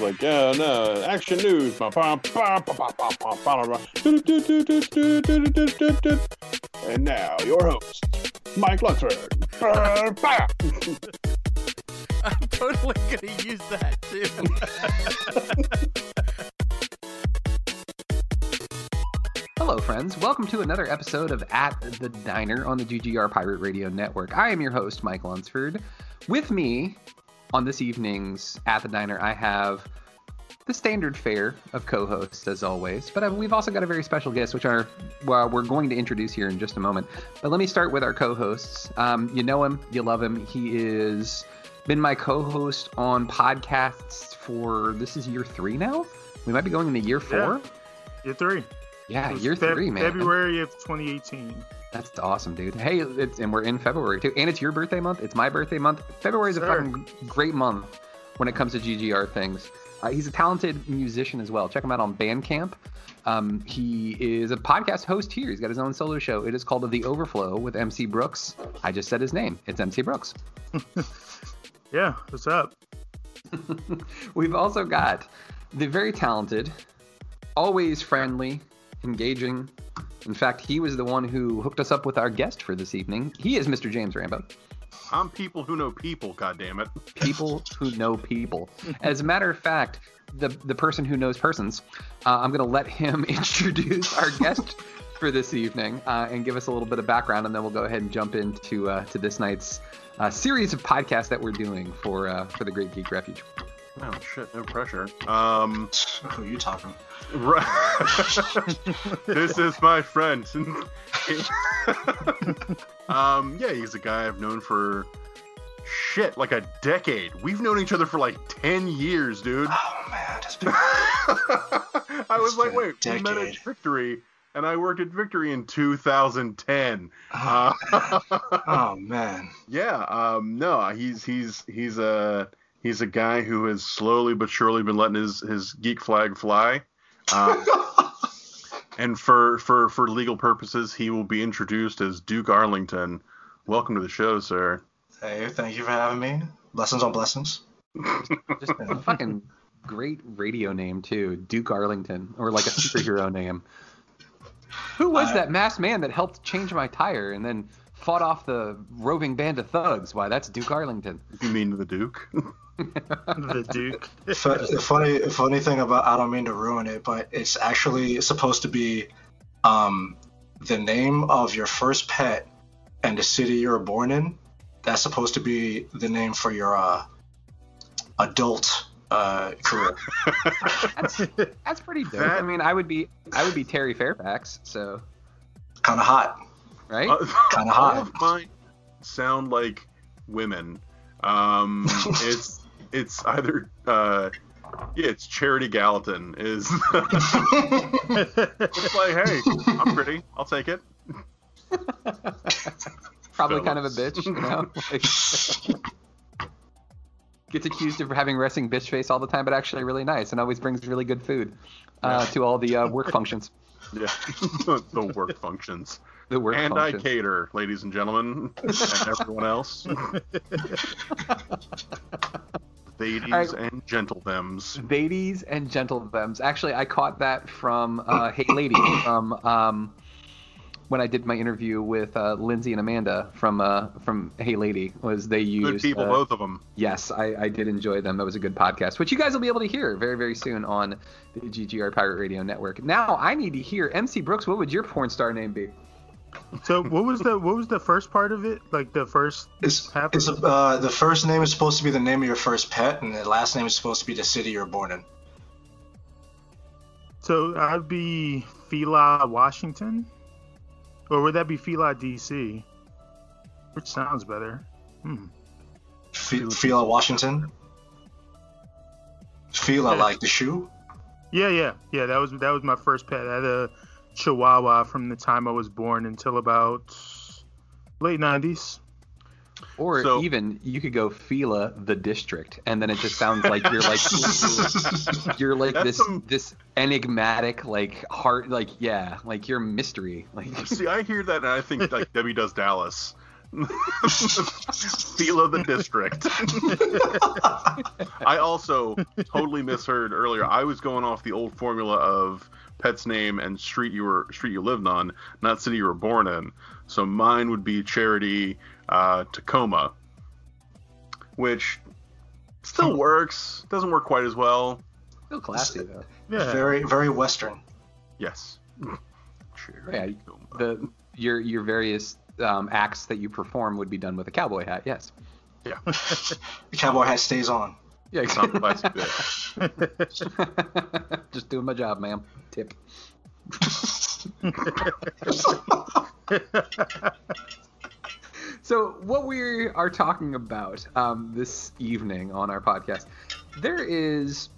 It's like, yeah, no, action news. And now, your host, Mike Lunsford. I'm totally gonna use that too. Hello, friends. Welcome to another episode of At the Diner on the GGR Pirate Radio Network. I am your host, Mike Lunsford. With me on this evening's At the Diner, I have the standard fare of co-hosts, as always. But uh, we've also got a very special guest, which are well, we're going to introduce here in just a moment. But let me start with our co-hosts. Um, you know him, you love him. He is been my co-host on podcasts for this is year three now. We might be going into year four. Year three. Yeah, year Feb- three, man. February of 2018. That's awesome, dude. Hey, it's and we're in February too, and it's your birthday month. It's my birthday month. February is a fucking great month when it comes to GGR things. Uh, he's a talented musician as well. Check him out on Bandcamp. Um, he is a podcast host here. He's got his own solo show. It is called The Overflow with MC Brooks. I just said his name. It's MC Brooks. Yeah, what's up? We've also got the very talented, always friendly, engaging. In fact, he was the one who hooked us up with our guest for this evening. He is Mr. James Rambo. I'm people who know people, goddammit. people who know people. As a matter of fact, the the person who knows persons, uh, I'm going to let him introduce our guest for this evening uh, and give us a little bit of background, and then we'll go ahead and jump into uh, to this night's uh, series of podcasts that we're doing for uh, for the Great Geek Refuge. Oh shit, no pressure. Um, Who are you talking? right. this is my friend. um, yeah, he's a guy I've known for shit like a decade. We've known each other for like ten years, dude. Oh man, it's been I was like, wait, we met at. Victory, and I worked at Victory in 2010. Oh, Uh, oh man. yeah, um, no, he's he's he's a he's a guy who has slowly but surely been letting his his geek flag fly. Um, and for for for legal purposes, he will be introduced as Duke Arlington. Welcome to the show, sir. Hey, thank you for having me. Blessings on blessings. Just a fucking great radio name too, Duke Arlington, or like a superhero name. Who was I- that masked man that helped change my tire and then fought off the roving band of thugs? Why, that's Duke Arlington. You mean the Duke? The Duke. F- funny, funny thing about I don't mean to ruin it, but it's actually supposed to be um, the name of your first pet and the city you were born in. That's supposed to be the name for your uh, adult uh, career. That's that's pretty dope. That- I mean, I would be I would be Terry Fairfax, so kind of hot. Right? Uh, Kinda all of mine sound like women. Um, it's it's either uh, yeah, it's Charity Gallatin is. it's like, hey, I'm pretty. I'll take it. Probably kind of a bitch, you know. Like, gets accused of having resting bitch face all the time, but actually really nice and always brings really good food uh, to all the uh, work functions. Yeah, the work functions. The work and functions. I cater, ladies and gentlemen, and everyone else. Ladies Alright. and gentle thems. Ladies and gentlemen. Actually, I caught that from uh, Hey Lady from um, when I did my interview with uh, Lindsay and Amanda from uh, from Hey Lady. Was they used Good people, uh, both of them. Yes, I, I did enjoy them. That was a good podcast, which you guys will be able to hear very, very soon on the GGR Pirate Radio Network. Now, I need to hear MC Brooks. What would your porn star name be? So what was the what was the first part of it? Like the first It's, half it's of it? uh, the first name is supposed to be the name of your first pet, and the last name is supposed to be the city you're born in. So I'd be Fila Washington, or would that be Fila DC? Which sounds better. Hmm. F- Fila Washington. Fila Yeah. like the shoe. Yeah, yeah, yeah. That was that was my first pet. I had a Chihuahua from the time I was born until about late '90s. Or So- even you could go Fila the District, and then it just sounds like you're like you're like this some- this enigmatic like heart like yeah like you're mystery like See, I hear that and I think like Debbie does Dallas. Fila the district. I also totally misheard earlier. I was going off the old formula of pet's name and street you were street you lived on, not city you were born in. So mine would be Charity uh, Tacoma, which still works. Doesn't work quite as well. still classy though. Yeah. Very, very Western. Yes. Yeah, the your your various um, acts that you perform would be done with a cowboy hat. Yes. Yeah. The cowboy hat stays on. Yeah. It's not classic. Just doing my job, ma'am. Tip. So what we are talking about um, this evening on our podcast, there is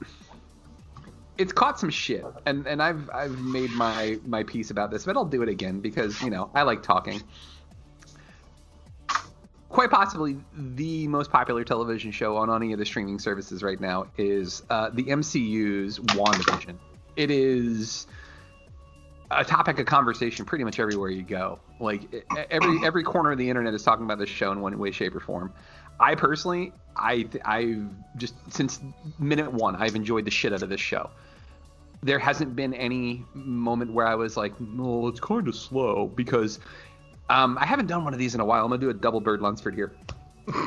it's caught some shit, and and I've I've made my my piece about this, but I'll do it again because you know I like talking. Quite possibly the most popular television show on any of the streaming services right now is uh, the MCU's WandaVision. It is a topic of conversation pretty much everywhere you go. Like every every corner of the internet is talking about this show in one way, shape, or form. I personally, I I've just since minute one, I've enjoyed the shit out of this show. There hasn't been any moment where I was like, "No, it's kind of slow," because um, I haven't done one of these in a while. I'm gonna do a double Bird Lunsford here.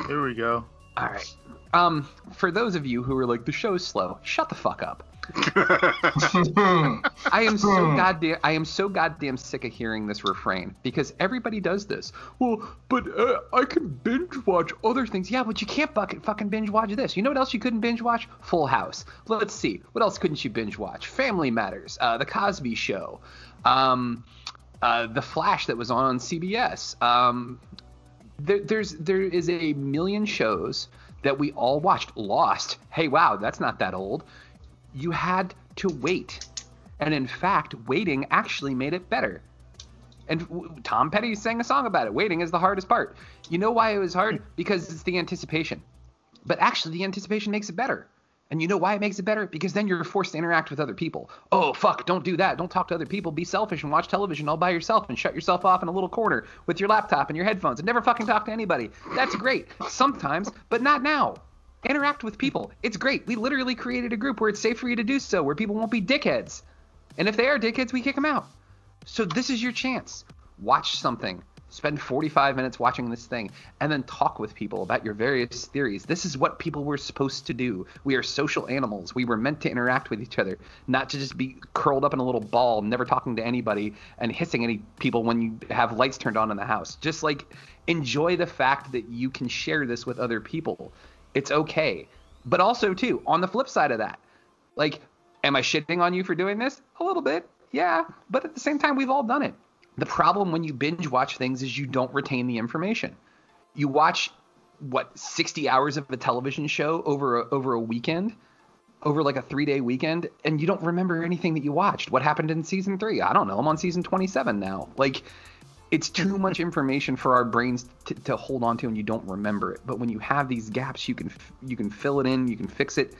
Here we go. All right. Um, for those of you who are like, the show's slow, shut the fuck up. I am so goddamn I am so goddamn sick of hearing this refrain because everybody does this. Well, but uh, I can binge watch other things. Yeah, but you can't fucking fucking binge watch this. You know what else you couldn't binge watch? Full House. Let's see. What else couldn't you binge watch? Family Matters, uh, The Cosby Show, um, uh, The Flash that was on CBS. Um, there, there's there is a million shows that we all watched. Lost. Hey, wow, that's not that old. You had to wait, and in fact, waiting actually made it better. And Tom Petty sang a song about it. Waiting is the hardest part. You know why it was hard? Hmm. Because it's the anticipation. But actually, the anticipation makes it better. And you know why it makes it better? Because then you're forced to interact with other people. Oh, fuck, don't do that. Don't talk to other people. Be selfish and watch television all by yourself and shut yourself off in a little corner with your laptop and your headphones and never fucking talk to anybody. That's great. Sometimes, but not now. Interact with people. It's great. We literally created a group where it's safe for you to do so, where people won't be dickheads. And if they are dickheads, we kick them out. So this is your chance. Watch something. Spend 45 minutes watching this thing and then talk with people about your various theories. This is what people were supposed to do. We are social animals. We were meant to interact with each other, not to just be curled up in a little ball, never talking to anybody and hissing any people when you have lights turned on in the house. Just like enjoy the fact that you can share this with other people. It's okay. But also, too, on the flip side of that, like, am I shitting on you for doing this? A little bit, yeah. But at the same time, we've all done it. The problem when you binge watch things is you don't retain the information. You watch what 60 hours of a television show over a, over a weekend, over like a three day weekend, and you don't remember anything that you watched. What happened in season three? I don't know. I'm on season 27 now. Like, it's too much information for our brains to, to hold on to, and you don't remember it. But when you have these gaps, you can you can fill it in, you can fix it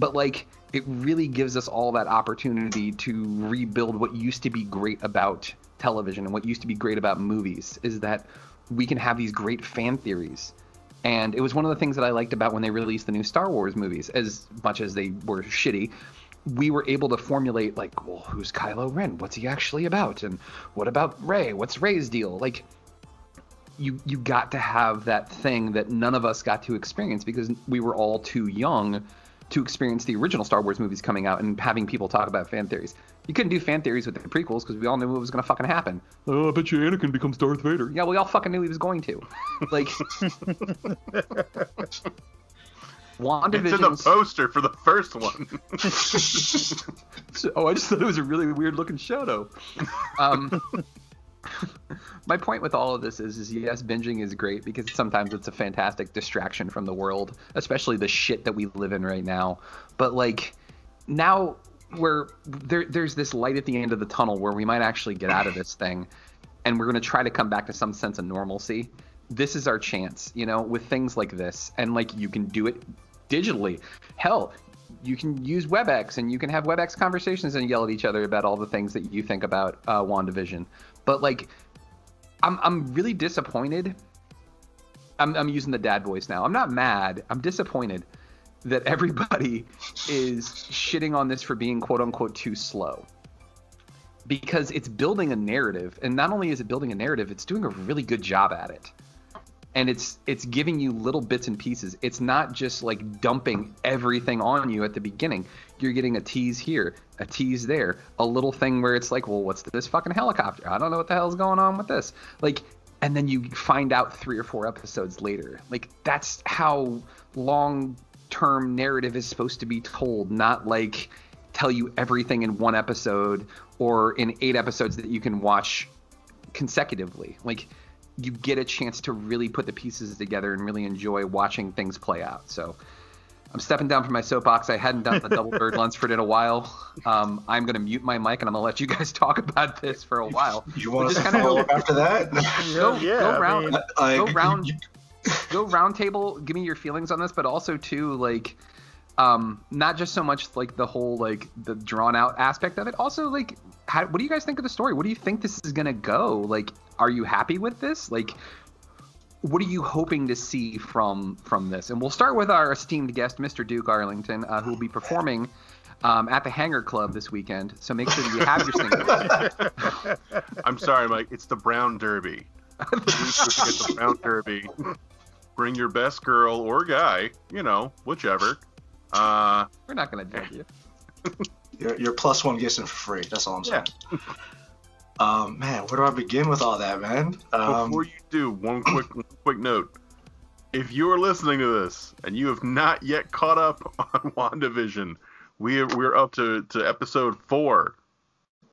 but like it really gives us all that opportunity to rebuild what used to be great about television and what used to be great about movies is that we can have these great fan theories and it was one of the things that I liked about when they released the new Star Wars movies, as much as they were shitty. We were able to formulate like, well, who's Kylo Ren? What's he actually about? And what about Rey? What's Rey's deal? Like, you you got to have that thing that none of us got to experience because we were all too young to experience the original Star Wars movies coming out and having people talk about fan theories. You couldn't do fan theories with the prequels because we all knew it was going to fucking happen. Oh, I bet you Anakin becomes Darth Vader. Yeah, we all fucking knew he was going to. Like, WandaVision. It's in the poster for the first one. oh, I just thought it was a really weird looking shadow. Um, my point with all of this is, is yes, binging is great because sometimes it's a fantastic distraction from the world, especially the shit that we live in right now. But like now, where there, there's this light at the end of the tunnel where we might actually get out of this thing, and we're going to try to come back to some sense of normalcy. This is our chance, you know, with things like this, and like you can do it digitally. Hell, you can use WebEx and you can have WebEx conversations and yell at each other about all the things that you think about uh, WandaVision. But like, I'm I'm really disappointed. I'm I'm using the dad voice now. I'm not mad. I'm disappointed that everybody is shitting on this for being quote unquote too slow. Because it's building a narrative, and not only is it building a narrative, it's doing a really good job at it and it's it's giving you little bits and pieces. It's not just like dumping everything on you at the beginning. You're getting a tease here, a tease there, a little thing where it's like, well, what's this fucking helicopter? I don't know what the hell's going on with this. Like, and then you find out three or four episodes later. Like that's how long term narrative is supposed to be told, not like tell you everything in one episode or in eight episodes that you can watch consecutively. Like you get a chance to really put the pieces together and really enjoy watching things play out. So I'm stepping down from my soapbox. I hadn't done the double bird Lunsford in a while. Um, I'm going to mute my mic and I'm going to let you guys talk about this for a while. You want to follow up after that? Go, yeah, go I round, mean, I- go round, go round table. Give me your feelings on this, but also too like, um, not just so much like the whole like the drawn out aspect of it. Also like, how, what do you guys think of the story? What do you think this is gonna go? Like, are you happy with this? Like, what are you hoping to see from from this? And we'll start with our esteemed guest, Mr. Duke Arlington, uh, who will be performing um, at the Hanger Club this weekend. So make sure that you have your singles. I'm sorry, Mike. It's the Brown Derby. The Brown Derby. Bring your best girl or guy, you know, whichever. Uh, We're not gonna judge you. Your, your plus one gets in for free. That's all I'm saying. Yeah. Um, man, where do I begin with all that, man? Um, Before you do, one quick one quick note. If you are listening to this and you have not yet caught up on WandaVision, we are, we're up to, to episode four.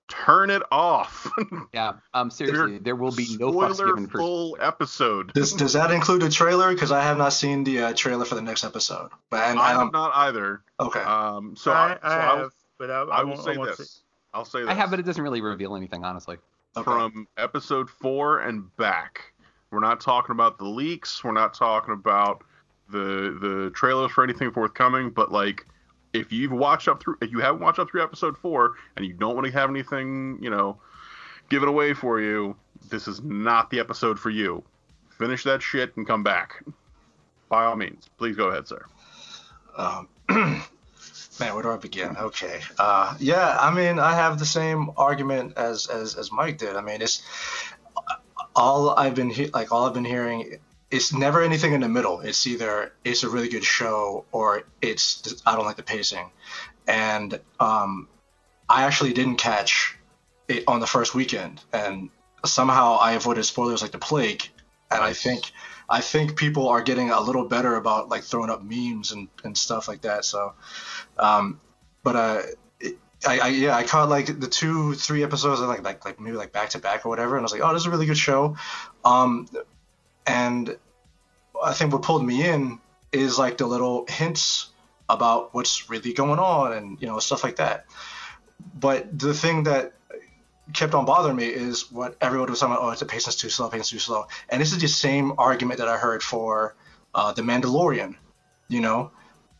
Turn it off. Yeah. Um. Seriously, there will be no fucks Spoiler given for. full episode. does, does that include a trailer? Because I have not seen the uh, trailer for the next episode. But and, I and have I'm, not either. okay. Um. So I, I, so I I will, have, but I, I will won't- say won't this. I'll say this. I have, but it doesn't really reveal anything, honestly. okay. from episode four and back. We're not talking about the leaks. We're not talking about the the trailers for anything forthcoming. But like, if you've watched up through, if you haven't watched up through episode four, and you don't want to have anything, you know, give it away for you, this is not the episode for you. Finish that shit and come back. By all means, please go ahead, sir. Um, man, where do I begin? Okay. Uh, yeah, I mean, I have the same argument as as, as Mike did. I mean, it's all I've been he- like all I've been hearing. It's never anything in the middle. It's either it's a really good show or it's I don't like the pacing, and um, I actually didn't catch it on the first weekend, and somehow I avoided spoilers like the plague. And I think I think people are getting a little better about like throwing up memes and, and stuff like that. So, um, but uh, it, I, I yeah I caught like the two three episodes like like like maybe like back to back or whatever, and I was like, oh, this is a really good show. Um, and I think what pulled me in is like the little hints about what's really going on and you know stuff like that. But the thing that kept on bothering me is what everyone was talking about. Oh, it's the pacing's too slow, pacing's too slow. And this is the same argument that I heard for uh, the Mandalorian. You know,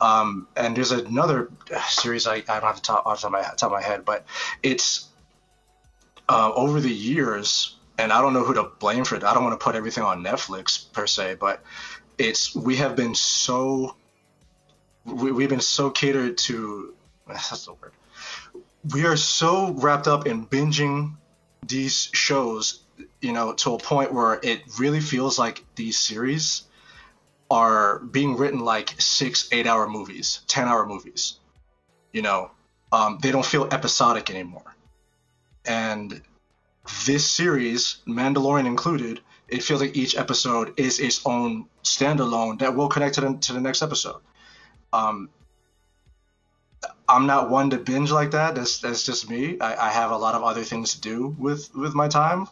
Um, and there's another series I, I don't have to top off the top of my, top of my head, but it's uh, over the years, and I don't know who to blame for it. I don't want to put everything on Netflix per se, but it's we have been so we, we've been so catered to that's the word. We are so wrapped up in binging these shows, you know, to a point where it really feels like these series are being written like six, eight hour movies, 10 hour movies. You know, um, they don't feel episodic anymore. And this series, Mandalorian included, it feels like each episode is its own standalone that will connect to the, to the next episode. Um, I'm not one to binge like that. That's that's just me. I, I have a lot of other things to do with with my time.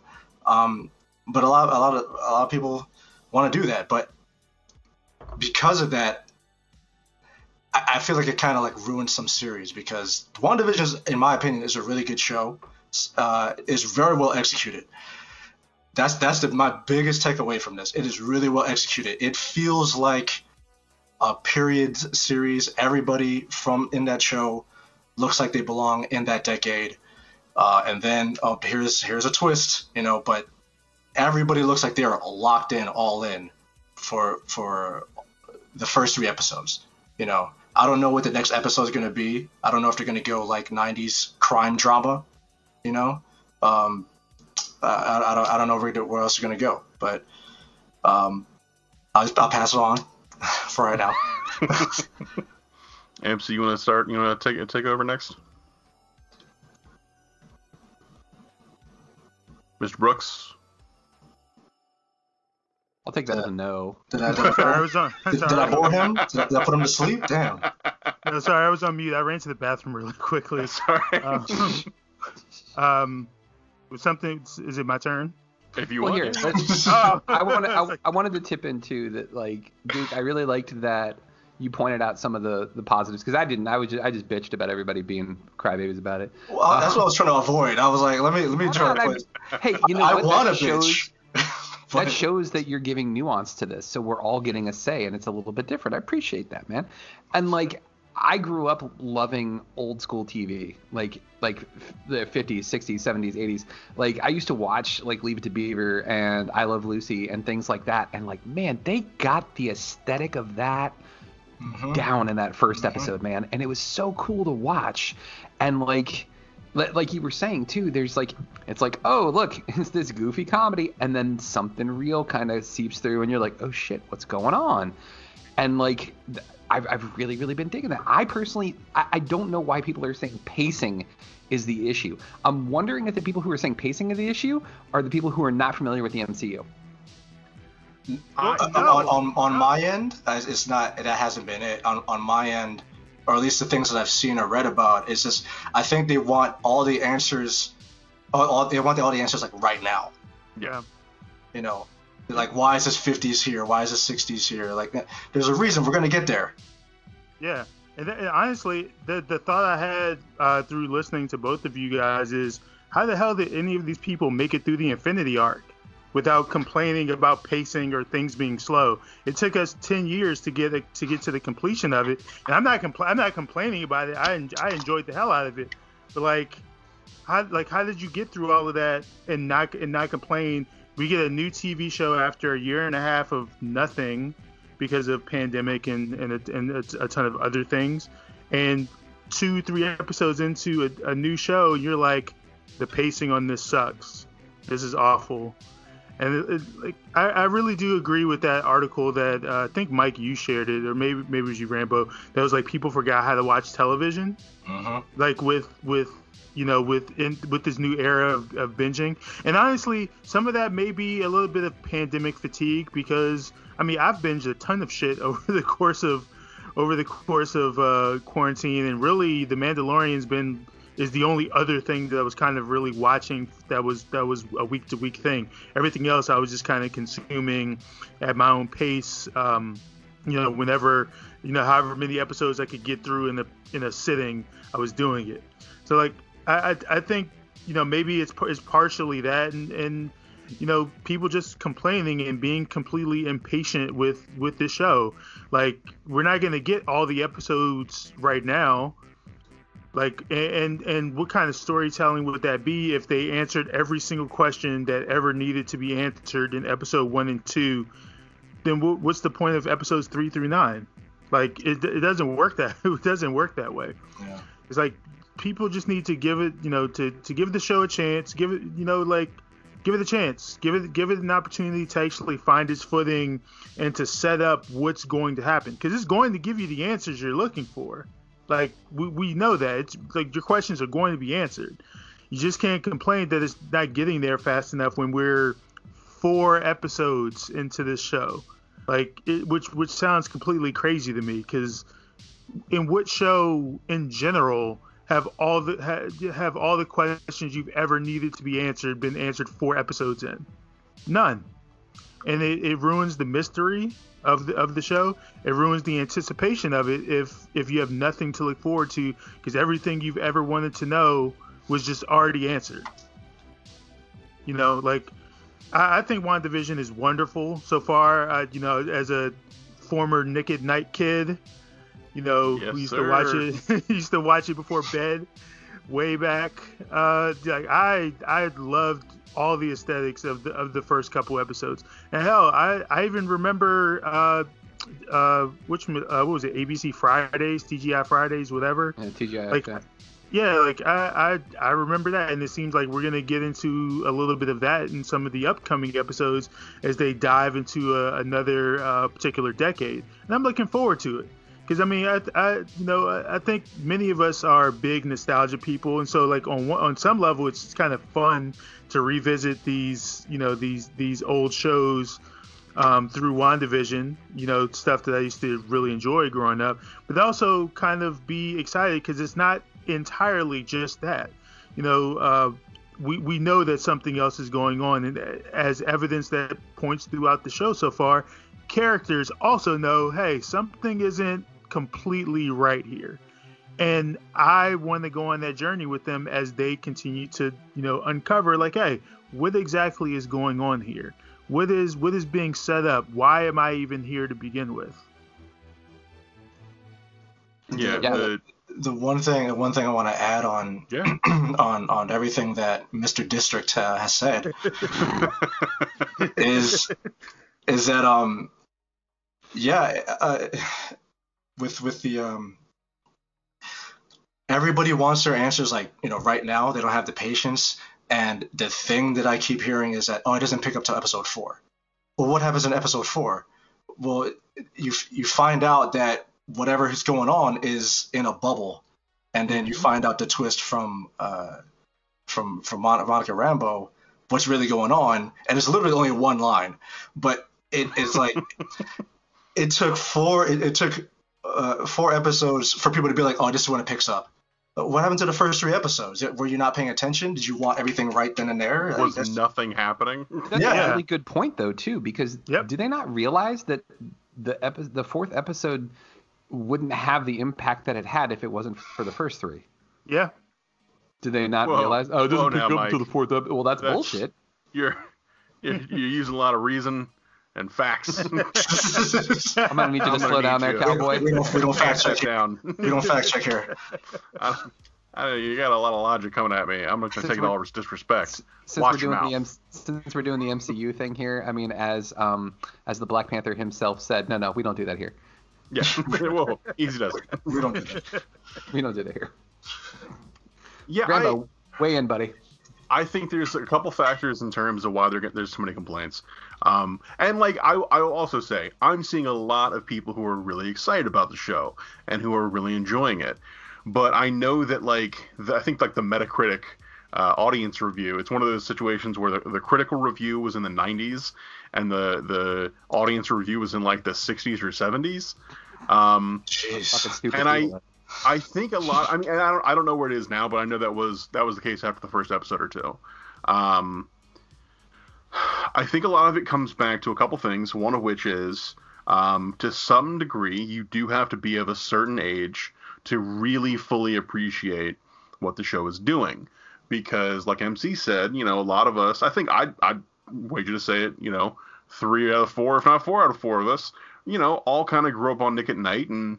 Um, but a lot a lot of a lot of people want to do that. But because of that, I, I feel like it kind of like ruined some series because WandaVision, is, in my opinion, is a really good show. Uh, is very well executed. That's that's the, my biggest takeaway from this. It is really well executed. It feels like a period series. Everybody from in that show looks like they belong in that decade. Uh, and then oh, here's here's a twist, you know. But everybody looks like they are locked in, all in, for for the first three episodes. You know, I don't know what the next episode is going to be. I don't know if they're going to go like 90s crime drama, you know. Um, I, I, don't, I don't know where, where else you're going to go, but um, I'll, I'll pass it on for right now. MC, you want to start? You want to take take over next? Mr. Brooks. I'll take that as a no. Did I, did I, Sorry, I was on. did, did. I bore him? Did I, did I put him to sleep? Damn. No, sorry, I was on mute. I ran to the bathroom really quickly. Sorry. Um, um, something? Is it my turn? If you Well, want. here, to. let's, Oh. I wanted I, I wanted to tip into that like Duke. I really liked that you pointed out some of the the positives because I didn't. I was just, I just bitched about everybody being crybabies about it. Well, that's what I was trying to avoid. I was like, let me let me try Well, to no, hey, you know I what? want That a bitch. That shows that you're giving nuance to this, so we're all getting a say, and it's a little bit different. I appreciate that, man. And like, I grew up loving old school TV, like like the 50s, 60s, 70s, 80s. Like I used to watch like Leave It to Beaver and I Love Lucy and things like that. And like, man, they got the aesthetic of that mm-hmm. down in that 1st mm-hmm. episode, man. And it was so cool to watch. And like like you were saying too, there's like it's like, oh look, it's this goofy comedy, and then something real kind of seeps through, and you're like, oh shit, what's going on? And like I've, I've really really been digging that. I personally I, I don't know why people are saying pacing is the issue. I'm wondering if the people who are saying pacing is the issue are the people who are not familiar with the MCU. on, on, on, on my end, it's not that hasn't been it. On, on my end, or at least the things that I've seen or read about, is just I think they want all the answers. All, all they want all the answers like right now. Yeah. You know, like why is this 50s here? Why is this 60s here? Like there's a reason we're gonna get there. Yeah, and, and honestly, the the thought I had uh, through listening to both of you guys is, how the hell did any of these people make it through the Infinity Arc without complaining about pacing or things being slow? It took us ten years to get it, to get to the completion of it, and I'm not compl- I'm not complaining about it. I en- I enjoyed the hell out of it, but like, how like how did you get through all of that and not and not complain? We get a new TV show after a year and a half of nothing because of pandemic and and a, and a, ton of other things. And two, three episodes into a, a new show, you're like, the pacing on this sucks. This is awful. And it, it, like, I, I really do agree with that article that uh, I think Mike you shared it, or maybe maybe it was you Rambo. That was like people forgot how to watch television, Mm-hmm. like with with you know with in, with this new era of, of binging. And honestly, some of that may be a little bit of pandemic fatigue because I mean I've binged a ton of shit over the course of over the course of uh, quarantine, and really the Mandalorian's been is the only other thing that I was kind of really watching that was that was a week to week thing. Everything else I was just kind of consuming at my own pace. Um, you know, whenever you know, however many episodes I could get through in a in a sitting, I was doing it. So like, I I, I think you know maybe it's it's partially that, and and you know people just complaining and being completely impatient with with the show. Like we're not gonna get all the episodes right now. Like and and what kind of storytelling would that be if they answered every single question that ever needed to be answered in episode one and two? Then what's the point of episodes three through nine? Like it, it doesn't work that it doesn't work that way. Yeah. It's like people just need to give it, you know, to to give the show a chance, give it, you know, like give it a chance, give it give it an opportunity to actually find its footing and to set up what's going to happen because it's going to give you the answers you're looking for. Like we, we know that it's like your questions are going to be answered. You just can't complain that it's not getting there fast enough when we're four episodes into this show. Like it, which which sounds completely crazy to me because in what show in general have all the have, have all the questions you've ever needed to be answered been answered four episodes in? None. And it, it ruins the mystery of the of the show. It ruins the anticipation of it if if you have nothing to look forward to because everything you've ever wanted to know was just already answered. You know, like I, I think WandaVision is wonderful so far. Uh, you know, as a former at Night kid, you know, Yes, who used sir. to watch it, used to watch it before bed, way back. Uh, like I I loved all the aesthetics of the of the first couple episodes. And hell, I I even remember uh uh which uh, what was it ABC Fridays, TGI Fridays, whatever. Yeah, TGI. Like. Yeah, like I, I I remember that, and it seems like we're gonna get into a little bit of that in some of the upcoming episodes as they dive into a, another uh, particular decade, and I'm looking forward to it. Because I mean, I, I you know I think many of us are big nostalgia people, and so like on on some level, it's kind of fun to revisit these you know these these old shows um, through WandaVision, you know, stuff that I used to really enjoy growing up, but also kind of be excited because it's not entirely just that. You know, uh, we, we know that something else is going on, and as evidence that points throughout the show so far, characters also know, hey, something isn't completely right here. And I want to go on that journey with them as they continue to, you know, uncover like, hey, what exactly is going on here? What is what is being set up? Why am I even here to begin with? Yeah, Yeah. the- the one thing one thing I want to add on yeah. on on everything that Mr. District uh, has said is is that um yeah uh, with with the um everybody wants their answers like you know right now they don't have the patience. And the thing that I keep hearing is that oh it doesn't pick up till episode four. Well what happens in episode four? Well you you find out that whatever is going on is in a bubble. And then you find out the twist from uh from from Monica Rambeau what's really going on. And it's literally only one line. But it is like it took four it, it took uh, four episodes for people to be like oh this is when it picks up But what happened to the first three episodes were you not paying attention did you want everything right then and there was that's- nothing happening. That's Yeah. a really good point though too, because do they not realize that the epi- the fourth episode wouldn't have the impact that it had if it wasn't for the first three? Yeah. Do they not Whoa. realize? Oh, it doesn't Whoa pick now, up until Mike. the fourth episode. Well, that's, That's- bullshit. You're, you're you're using a lot of reason and facts. I'm gonna need you to slow down there, you. cowboy. we don't, we don't fact check here. down. we don't fact check here I, I don't, you got a lot of logic coming at me. I'm not gonna take it all as disrespect. Since Watch we're your doing mouth. the M- since we're doing the MCU thing here, I mean, as um as the Black Panther himself said, no, no, we don't do that here. Yeah. Whoa, easy does we don't do that We don't do that here. Yeah, I, weigh in, buddy. I think there's a couple factors in terms of why they're there's so many complaints. Um, and like I, I will also say, I'm seeing a lot of people who are really excited about the show and who are really enjoying it. But I know that like the, I think like the Metacritic uh, audience review, it's one of those situations where the, the critical review was in the 90s and the the audience review was in like the 60s or 70s. Um, jeez and I, people. I think a lot. I mean, I don't, I don't know where it is now, but I know that was that was the case after the first episode or two. Um, I think a lot of it comes back to a couple things. One of which is, um, to some degree, you do have to be of a certain age to really fully appreciate what the show is doing, because, like MC said, you know, a lot of us. I think I I wager to say it, you know, three out of four, if not four out of four of us, you know, all kind of grew up on Nick at Night and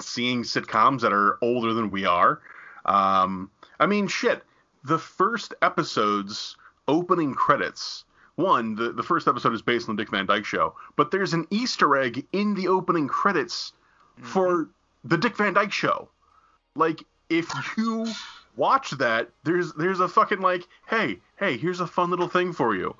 seeing sitcoms that are older than we are. Um, I mean, shit, the first episode's opening credits. One, the, the first episode is based on the Dick Van Dyke Show, but there's an Easter egg in the opening credits for the Dick Van Dyke Show. Like, if you watch that, there's there's a fucking like, hey, hey, here's a fun little thing for you.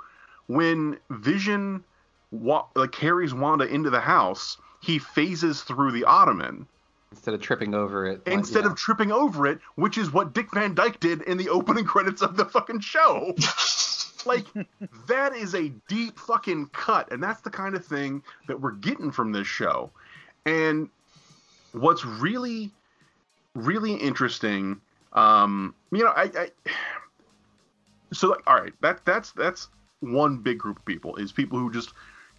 When Vision wa- like carries Wanda into the house, he phases through the ottoman instead of tripping over it. instead yeah. of tripping over it, which is what Dick Van Dyke did in the opening credits of the fucking show. like that is a deep fucking cut, and that's the kind of thing that we're getting from this show. And what's really, really interesting, um, you know, I, I so like, all right, that that's that's one big group of people is people who just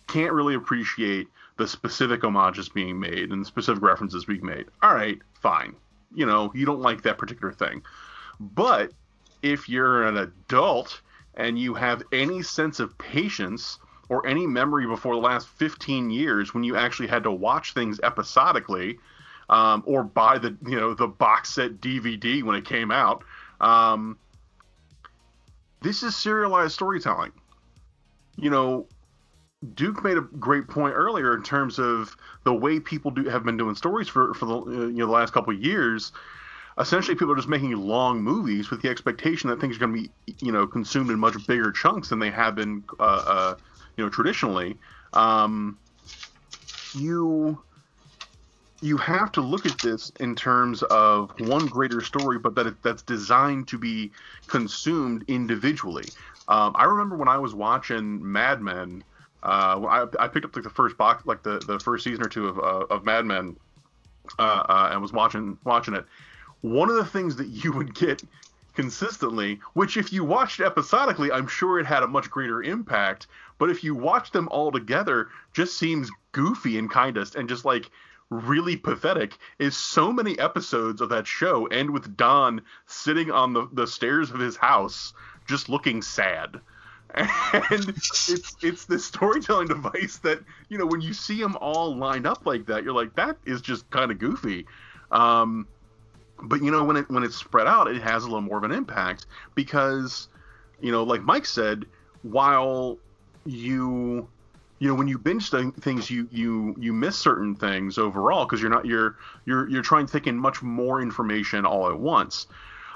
can't really appreciate the specific homages being made and the specific references being made. All right, fine. You know, you don't like that particular thing. But if you're an adult and you have any sense of patience or any memory before the last 15 years when you actually had to watch things episodically um, or buy the you know the box set DVD when it came out, um, this is serialized storytelling. You know, Duke made a great point earlier in terms of the way people do have been doing stories for for the uh, you know the last couple of years. Essentially, people are just making long movies with the expectation that things are going to be you know consumed in much bigger chunks than they have been uh, uh, you know traditionally. Um, you you have to look at this in terms of one greater story, but that it, that's designed to be consumed individually. Um, I remember when I was watching Mad Men. Uh, I, I picked up like the first box, like the, the first season or two of, uh, of Mad Men, uh, uh, and was watching watching it. One of the things that you would get consistently, which if you watched episodically, I'm sure it had a much greater impact. But if you watch them all together, just seems goofy and kindest, and just like really pathetic. Is so many episodes of that show end with Don sitting on the, the stairs of his house, just looking sad and it's it's this storytelling device that you know when you see them all lined up like that you're like that is just kind of goofy. Um, but you know when it when it's spread out it has a little more of an impact because you know like mike said while you you know when you binge th- things you you you miss certain things overall because you're not you're you're you're trying to take in much more information all at once.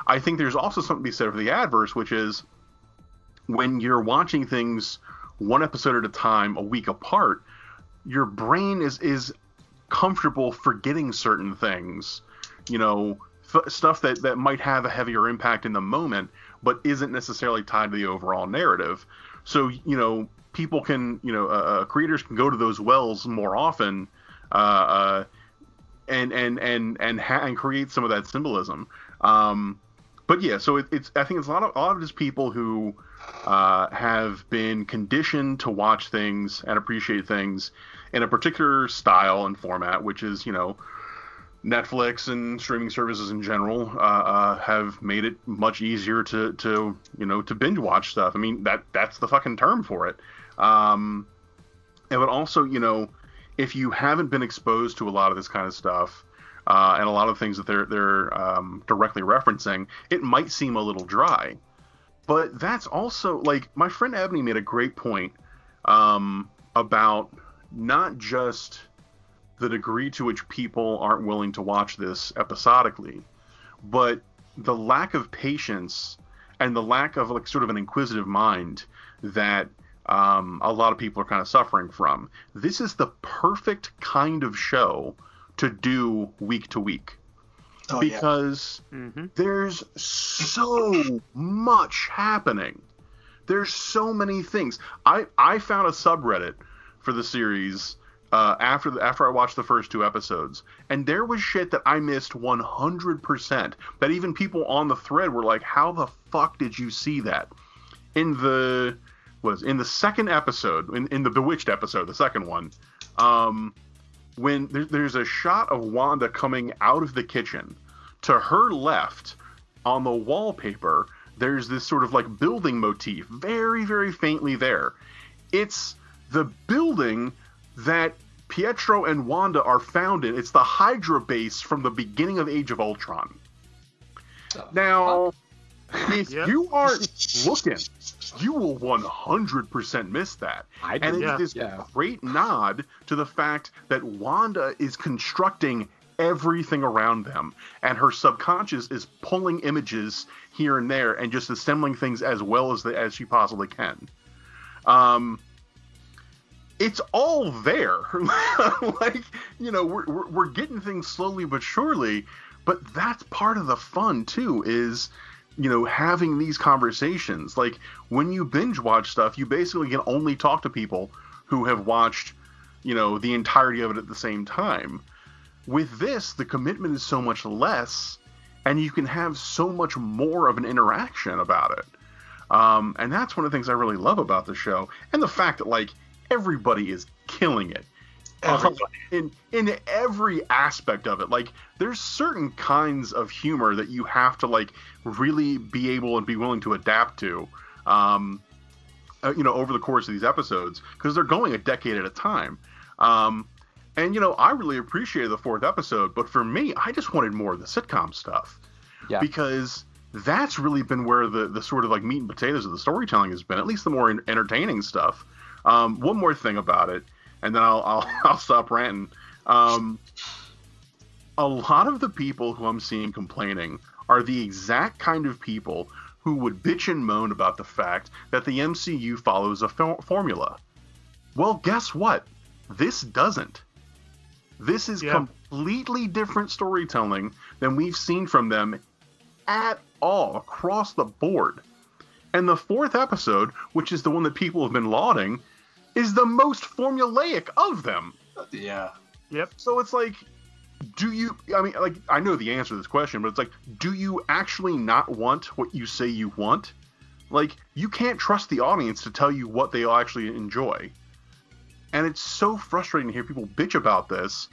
I think there's also something to be said for the adverse which is when you're watching things one episode at a time, a week apart, your brain is is comfortable forgetting certain things, you know, f- stuff that that might have a heavier impact in the moment, but isn't necessarily tied to the overall narrative. So you know, people can, you know, uh, uh, creators can go to those wells more often. Uh, uh, and and and and ha- and create some of that symbolism. Um, but yeah, so it, it's I think it's a lot of a lot of just people who uh, have been conditioned to watch things and appreciate things in a particular style and format, which is you know Netflix and streaming services in general uh, uh, have made it much easier to to you know to binge watch stuff. I mean that that's the fucking term for it. Um, and but also you know if you haven't been exposed to a lot of this kind of stuff. Uh, and a lot of things that they're they're um, directly referencing, it might seem a little dry but that's also like my friend Ebony made a great point um, about not just the degree to which people aren't willing to watch this episodically, but the lack of patience and the lack of like sort of an inquisitive mind that um, a lot of people are kind of suffering from. This is the perfect kind of show to do week to week Oh, yeah. because there's so much happening. There's so many things. I I found a subreddit for the series uh, after the, after I watched the first two episodes, and there was shit that I missed 100%. That even people on the thread were like, "How the fuck did you see that?" In the was in the second episode, in, in the Bewitched episode, the second one. Um, when there, there's a shot of Wanda coming out of the kitchen, to her left on the wallpaper, there's this sort of like building motif, very, very faintly there. It's the building that Pietro and Wanda are found in. It's the Hydra base from the beginning of Age of Ultron. Now, uh, if you aren't looking, you will 100% miss that. I and did, it's yeah. this Yeah. great nod to the fact that Wanda is constructing everything around them, and her subconscious is pulling images here and there and just assembling things as well as the, as she possibly can. Um, it's all there. like, you know, we're, we're, we're getting things slowly but surely, but that's part of the fun too, is, you know, having these conversations. Like, when you binge watch stuff, you basically can only talk to people who have watched, you know, the entirety of it at the same time. With this, the commitment is so much less, and you can have so much more of an interaction about it. Um, and that's one of the things I really love about the show, and the fact that like everybody is killing it. Everybody. in in every aspect of it. Like there's certain kinds of humor that you have to like really be able and be willing to adapt to. Um, uh, you know, over the course of these episodes, because they're going a decade at a time. Um, and you know, I really appreciated the fourth episode, but for me, I just wanted more of the sitcom stuff Yeah. because that's really been where the the sort of like meat and potatoes of the storytelling has been, at least the more en- entertaining stuff. Um, one more thing about it, and then I'll I'll, I'll stop ranting. Um, a lot of the people who I'm seeing complaining are the exact kind of people who would bitch and moan about the fact that the MCU follows a for- formula. Well, guess what? This doesn't. This is completely different storytelling than we've seen from them at all across the board. And the fourth episode, which is the one that people have been lauding, is the most formulaic of them. Yeah. Yep. So it's like, do you? I mean, like, I know the answer to this question, but it's like, do you actually not want what you say you want? Like, you can't trust the audience to tell you what they actually enjoy. And it's so frustrating to hear people bitch about this.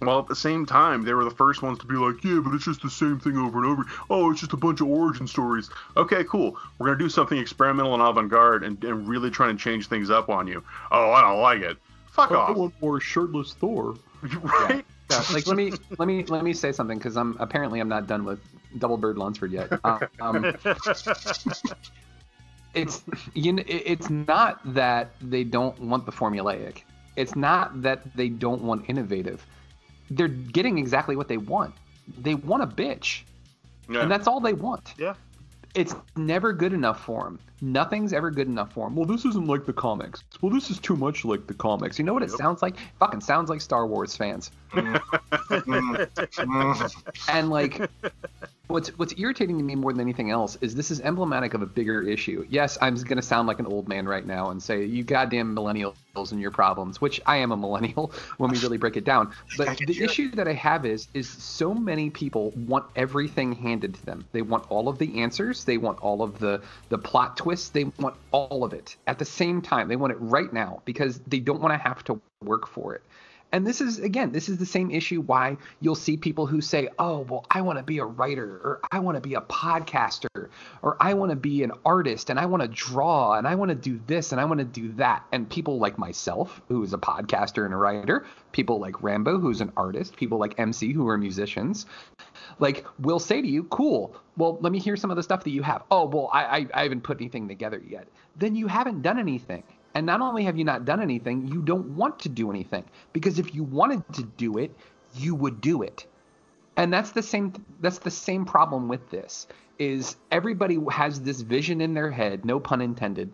While at the same time, they were the first ones to be like, yeah, but it's just the same thing over and over. Oh, it's just a bunch of origin stories. Okay, cool. We're going to do something experimental and avant garde and, and really trying to change things up on you. Oh, I don't like it. Fuck off. want more shirtless Thor. right? Yeah, like let me let me let me say something because I'm apparently I'm not done with Double Bird Lunsford yet. Uh, um, it's you know, it's not that they don't want the formulaic. It's not that they don't want innovative. They're getting exactly what they want. They want a bitch, Yeah. and that's all they want. Yeah. It's never good enough for them. Nothing's ever good enough for them. Well, this isn't like the comics. Well, this is too much like the comics. You know what it sounds like? Fucking sounds like Star Wars fans. and like what's what's irritating to me more than anything else is this is emblematic of a bigger issue. Yes, I'm going to sound like an old man right now and say you goddamn millennials and your problems, which I am a millennial when we really break it down. But the issue that I have is is so many people want everything handed to them. They want all of the answers, they want all of the the plot twists, they want all of it at the same time. They want it right now because they don't want to have to work for it. And this is again, this is the same issue why you'll see people who say, "Oh, well, I want to be a writer or I want to be a podcaster or I want to be an artist and I want to draw and I want to do this and I want to do that." And people like myself, who is a podcaster and a writer, people like Rambo, who's an artist, people like MC who are musicians, like will say to you, "Cool. Well, let me hear some of the stuff that you have." "Oh, well, I I, I haven't put anything together yet." Then you haven't done anything. And not only have you not done anything, you don't want to do anything because if you wanted to do it, you would do it. And that's the same that's the same problem with this is everybody has this vision in their head, no pun intended,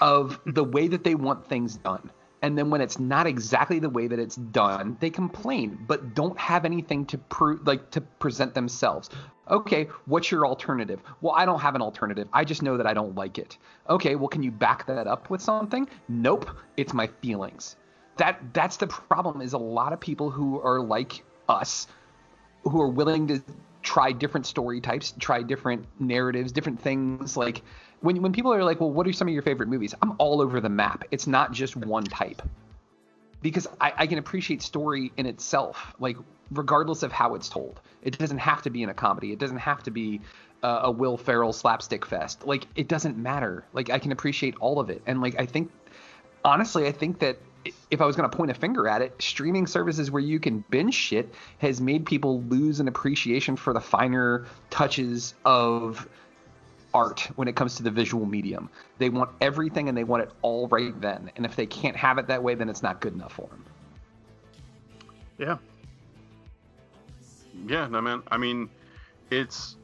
of the way that they want things done. And then when it's not exactly the way that it's done, they complain, but don't have anything to prove, like to present themselves. Okay, what's your alternative? Well, I don't have an alternative. I just know that I don't like it. Okay, well, can you back that up with something? Nope, it's my feelings. That that's the problem. Is a lot of people who are like us, who are willing to try different story types, try different narratives, different things. Like when when people are like, "Well, what are some of your favorite movies?" I'm all over the map. It's not just one type because I, I can appreciate story in itself, like regardless of how it's told. It doesn't have to be in a comedy. It doesn't have to be uh, a Will Ferrell slapstick fest. Like it doesn't matter. Like I can appreciate all of it, and like I think, honestly, I think that if I was going to point a finger at it, streaming services where you can binge shit has made people lose an appreciation for the finer touches of art when it comes to the visual medium. They want everything and they want it all right then. And if they can't have it that way, then it's not good enough for them. Yeah. Yeah, no man. I mean, it's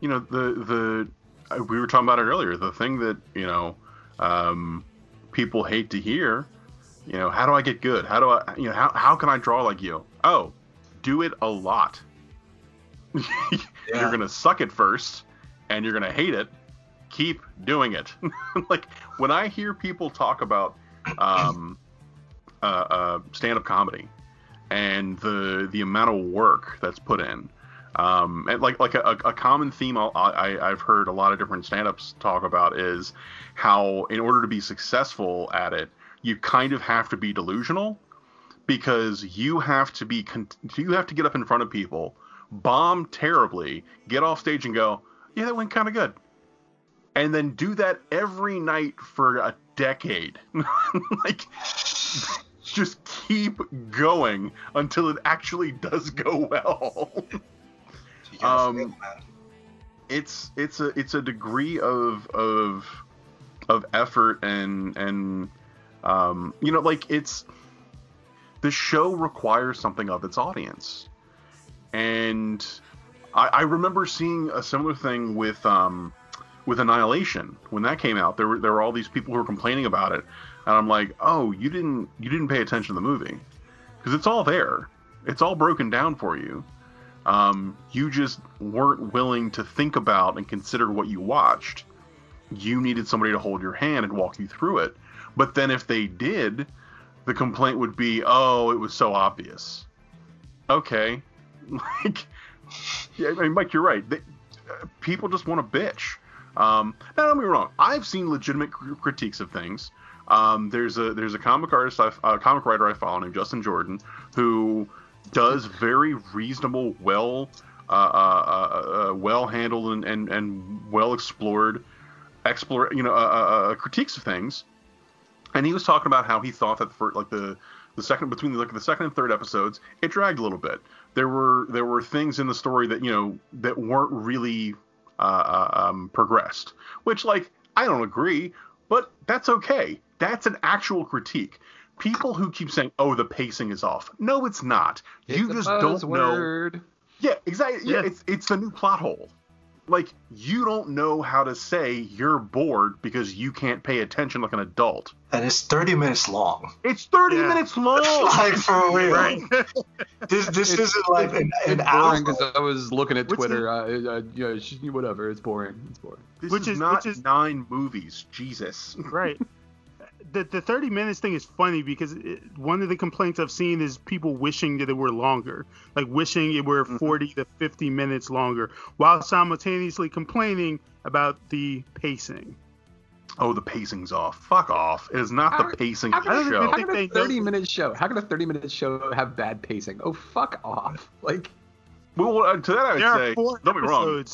you know the the we were talking about it earlier. The thing that you know um, people hate to hear. You know, how do I get good? How do I you know how how can I draw like you? Oh, do it a lot. yeah. You're gonna suck at first, and you're gonna hate it. Keep doing it. like when I hear people talk about um, uh, uh, stand-up comedy and the the amount of work that's put in. Um, and like like a, a common theme I, I, I've heard a lot of different stand-ups talk about is how in order to be successful at it, you kind of have to be delusional because you have to be you have to get up in front of people, bomb terribly, get off stage and go, yeah, that went kind of good, and then do that every night for a decade, like just keep going until it actually does go well. um, it's it's a it's a degree of of of effort and and um, you know like it's the show requires something of its audience, and I, I remember seeing a similar thing with um, with Annihilation when that came out. There were there were all these people who were complaining about it, and I'm like, oh, you didn't you didn't pay attention to the movie because it's all there. It's all broken down for you. Um, you just weren't willing to think about and consider what you watched. You needed somebody to hold your hand and walk you through it. But then if they did, the complaint would be, oh, it was so obvious. Okay, like, yeah, I mean, Mike, you're right. They, uh, people just want to bitch. Um, now, don't me wrong. I've seen legitimate critiques of things. Um, there's a there's a comic artist, a uh, comic writer I follow named Justin Jordan, who does very reasonable, well uh, uh, uh, well handled and, and, and well explored explore you know uh, uh, critiques of things. And he was talking about how he thought that for like the the second between the, like the second and third episodes, it dragged a little bit. There were there were things in the story that you know that weren't really um, progressed, which like I don't agree, but that's okay that's an actual critique. People who keep saying, "Oh, the pacing is off," no, it's not. It's you just don't know. Yeah, exactly. Yeah, it's it's the new plot hole. Like you don't know how to say you're bored because you can't pay attention like an adult. And it's 30 minutes long. It's 30 yeah. minutes long. like for real. Right. this this it's, isn't like an, an hour. because I was looking at Twitter. Uh, uh, yeah, whatever. It's boring. It's boring. This which is, is not which is, nine movies. Jesus. Right the, the 30 minutes thing is funny because it, one of the complaints I've seen is people wishing that it were longer, like wishing it were mm-hmm. 40 to 50 minutes longer, while simultaneously complaining about the pacing. Oh, the pacing's off. Fuck off. It is not how, the pacing how of the show. How can a 30 minute show? How can a 30 minute show have bad pacing? Oh, fuck off. Like, well, uh, to that I would there say, are four don't be wrong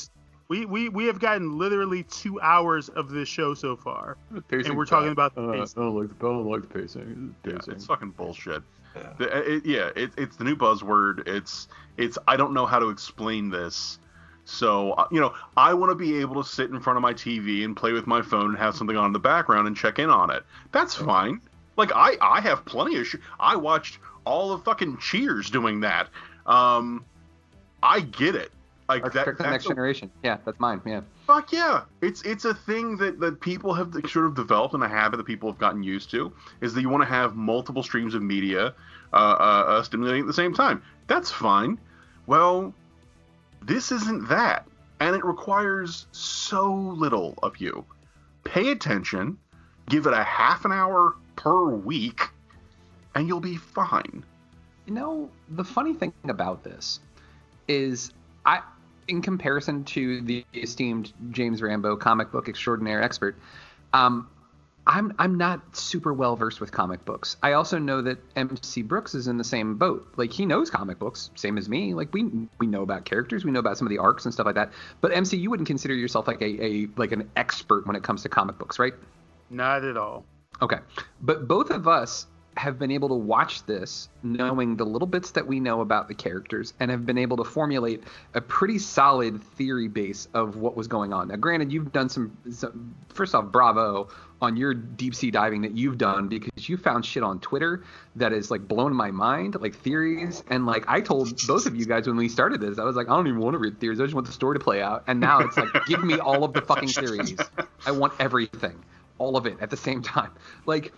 we, we we have gotten literally two hours of this show so far, and we're talking about the uh, I don't like the, I don't like the pacing. Yeah, it's fucking bullshit. Yeah, the, it, yeah it, it's the new buzzword. It's it's I don't know how to explain this. So uh, you know, I want to be able to sit in front of my TV and play with my phone and have something on in the background and check in on it. That's fine. Like I I have plenty of. Sh- I watched all of fucking Cheers doing that. Um, I get it. Like that, the next generation. Yeah, that's mine. Yeah. Fuck yeah! It's it's a thing that that people have sort of developed and a habit that people have gotten used to is that you want to have multiple streams of media uh, uh, uh, stimulating at the same time. That's fine. Well, this isn't that, and it requires so little of you. Pay attention, give it a half an hour per week, and you'll be fine. You know, the funny thing about this is I in comparison to the esteemed James Rambo, comic book extraordinaire expert, um, I'm I'm not super well versed with comic books. I also know that MC Brooks is in the same boat. Like he knows comic books, same as me. Like we we know about characters, we know about some of the arcs and stuff like that. But MC, you wouldn't consider yourself like a, a like an expert when it comes to comic books, right? Not at all. Okay. But both of us have been able to watch this knowing the little bits that we know about the characters and have been able to formulate a pretty solid theory base of what was going on. Now, granted, you've done some, some first off, bravo on your deep sea diving that you've done because you found shit on Twitter that is like blown my mind, like theories. And like I told both of you guys when we started this, I was like, I don't even want to read theories. I just want the story to play out. And now it's like, give me all of the fucking theories. I want everything, all of it at the same time. Like,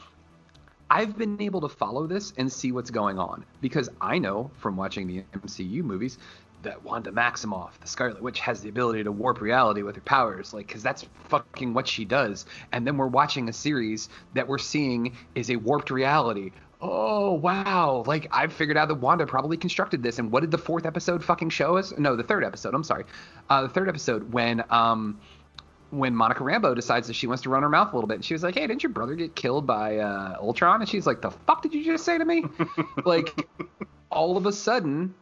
I've been able to follow this and see what's going on because I know from watching the MCU movies that Wanda Maximoff, the Scarlet Witch, has the ability to warp reality with her powers, like, because that's fucking what she does. And then we're watching a series that we're seeing is a warped reality. Oh wow! Like I've figured out that Wanda probably constructed this. And what did the fourth episode fucking show us? No, the third episode. I'm sorry, uh, the third episode when um when Monica Rambeau decides that she wants to run her mouth a little bit, and she was like, "Hey, didn't your brother get killed by uh, Ultron?" And she's like, "The fuck did you just say to me?" like, all of a sudden,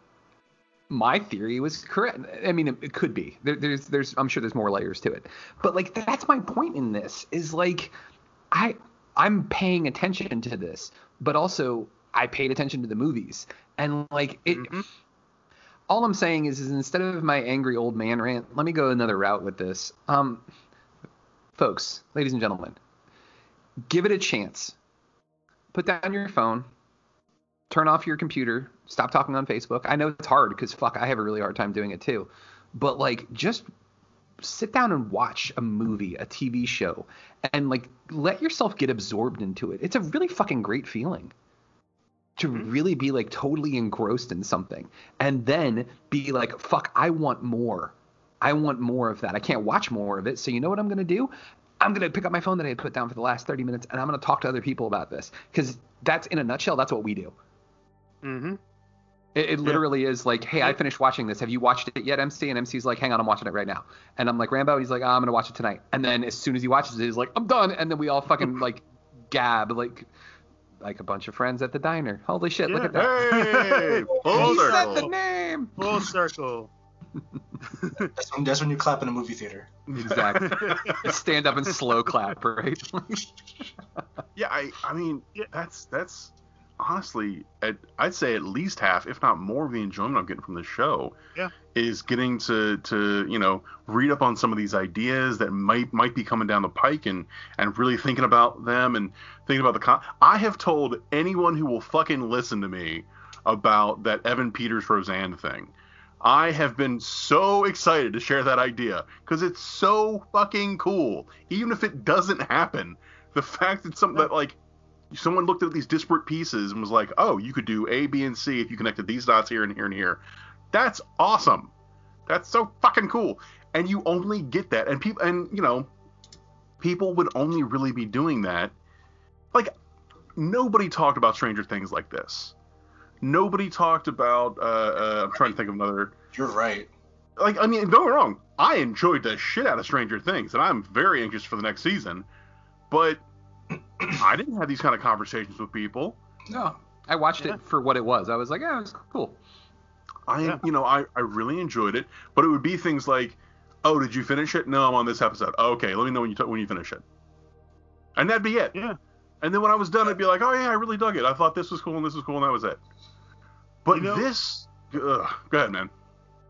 my theory was correct. I mean, it, it could be. There, there's, there's, I'm sure there's more layers to it, but like, that's my point in this. Is like, I, I'm paying attention to this, but also I paid attention to the movies, and like it. Mm-hmm all I'm saying is, is instead of my angry old man rant, let me go another route with this. Um, folks, ladies and gentlemen, give it a chance. Put down your phone, turn off your computer, stop talking on Facebook. I know it's hard because fuck, I have a really hard time doing it too. But like, just sit down and watch a movie, a TV show, and like let yourself get absorbed into it. It's a really fucking great feeling to mm-hmm. really be like totally engrossed in something and then be like fuck i want more i want more of that i can't watch more of it so you know what i'm going to do i'm going to pick up my phone that i had put down for the last 30 minutes and i'm going to talk to other people about this because that's in a nutshell that's what we do mm-hmm it, it literally yeah. is like, hey, I finished watching this. Have you watched it yet, MC? And MC's like, hang on, I'm watching it right now. And I'm like, Rambo. He's like, oh, I'm gonna watch it tonight. And then as soon as he watches it, he's like, I'm done. And then we all fucking like gab like like a bunch of friends at the diner. Holy shit, yeah. look at that. Hey, full he said the name. Full circle. that's, when, that's when you clap in a movie theater. Exactly. Stand up and slow clap, right? yeah, I I mean, yeah, that's that's honestly, at, I'd say at least half, if not more, of the enjoyment I'm getting from the show. Yeah. Is getting to to you know read up on some of these ideas that might might be coming down the pike and and really thinking about them and thinking about the con. I have told anyone who will fucking listen to me about that Evan Peters Roseanne thing. I have been so excited to share that idea because it's so fucking cool. Even if it doesn't happen, the fact that something that like someone looked at these disparate pieces and was like, oh, you could do A, B, and C if you connected these dots here and here and here. That's awesome. That's so fucking cool. And you only get that. And people, and you know, people would only really be doing that. Like, nobody talked about Stranger Things like this. Nobody talked about. Uh, uh, I'm trying to think of another. You're right. Like, I mean, don't get me wrong. I enjoyed the shit out of Stranger Things, and I'm very anxious for the next season. But I didn't have these kind of conversations with people. No, I watched yeah. it for what it was. I was like, yeah, it was cool. I, yeah. you know, I, I really enjoyed it, but it would be things like, oh, did you finish it? No, I'm on this episode. Oh, okay, let me know when you t- when you finish it, and that'd be it. Yeah. And then when I was done, I'd be like, oh yeah, I really dug it. I thought this was cool and this was cool and that was it. But you know, this, ugh, go ahead, man.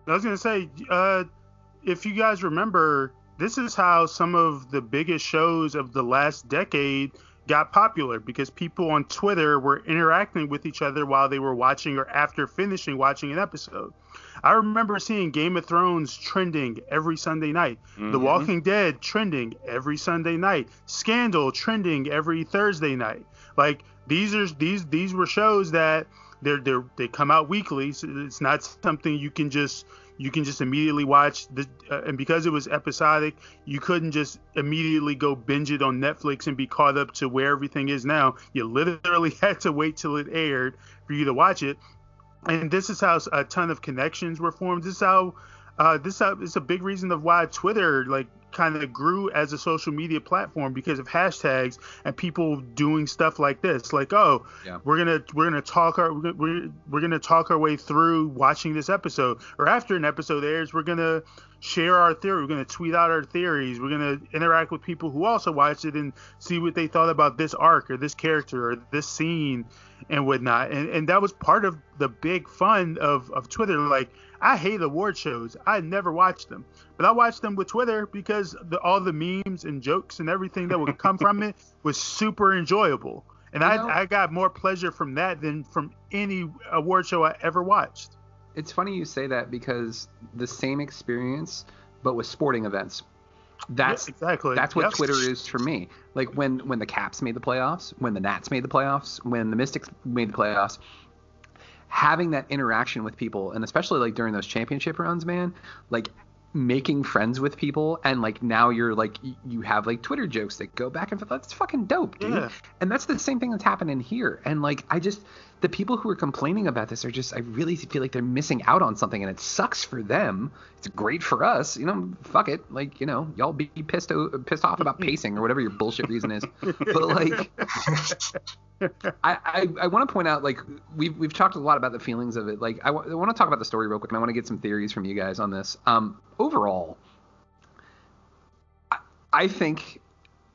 I was gonna say, uh, if you guys remember, this is how some of the biggest shows of the last decade got popular because people on Twitter were interacting with each other while they were watching or after finishing watching an episode. I remember seeing Game of Thrones trending every Sunday night, mm-hmm. The Walking Dead trending every Sunday night, Scandal trending every Thursday night. Like these are these these were shows that they're they they come out weekly, so it's not something you can just you can just immediately watch the uh, and because it was episodic you couldn't just immediately go binge it on netflix and be caught up to where everything is now. You literally had to wait till it aired for you to watch it. And this is how a ton of connections were formed. This is how uh, this is a big reason of why Twitter like kind of grew as a social media platform because of hashtags and people doing stuff like this. Like oh Yeah. we're gonna we're gonna talk our we're, we're, gonna talk our way through watching this episode. Or after an episode airs we're gonna share our theory. We're gonna tweet out our theories. We're gonna interact with people who also watched it and see what they thought about this arc or this character or this scene and whatnot. And and that was part of the big fun of of twitter. Like i hate award shows i never watched them but I watched them with Twitter because the, all the memes and jokes and everything that would come from it was super enjoyable. And You I, know- I got more pleasure from that than from any award show I ever watched. It's funny you say that because the same experience, but with sporting events. That's Yeah, exactly. That's what Yep. Twitter is for me. Like when when the Caps made the playoffs, when the Nats made the playoffs, when the Mystics made the playoffs, having that interaction with people, and especially like during those championship runs, man, like making friends with people and like now you're like you have like twitter jokes that go back and forth. That's fucking dope dude. Yeah. and that's the same thing that's happening here. And like i just the people who are complaining about this are just i really feel like they're missing out on something and it sucks for them it's great for us you know fuck it like you know y'all be pissed o- pissed off about pacing or whatever your bullshit reason is but like I, I, I want to point out like we've we've talked a lot about the feelings of it. Like I, w- I want to talk about the story real quick, and I want to get some theories from you guys on this. Um, overall, I, I think,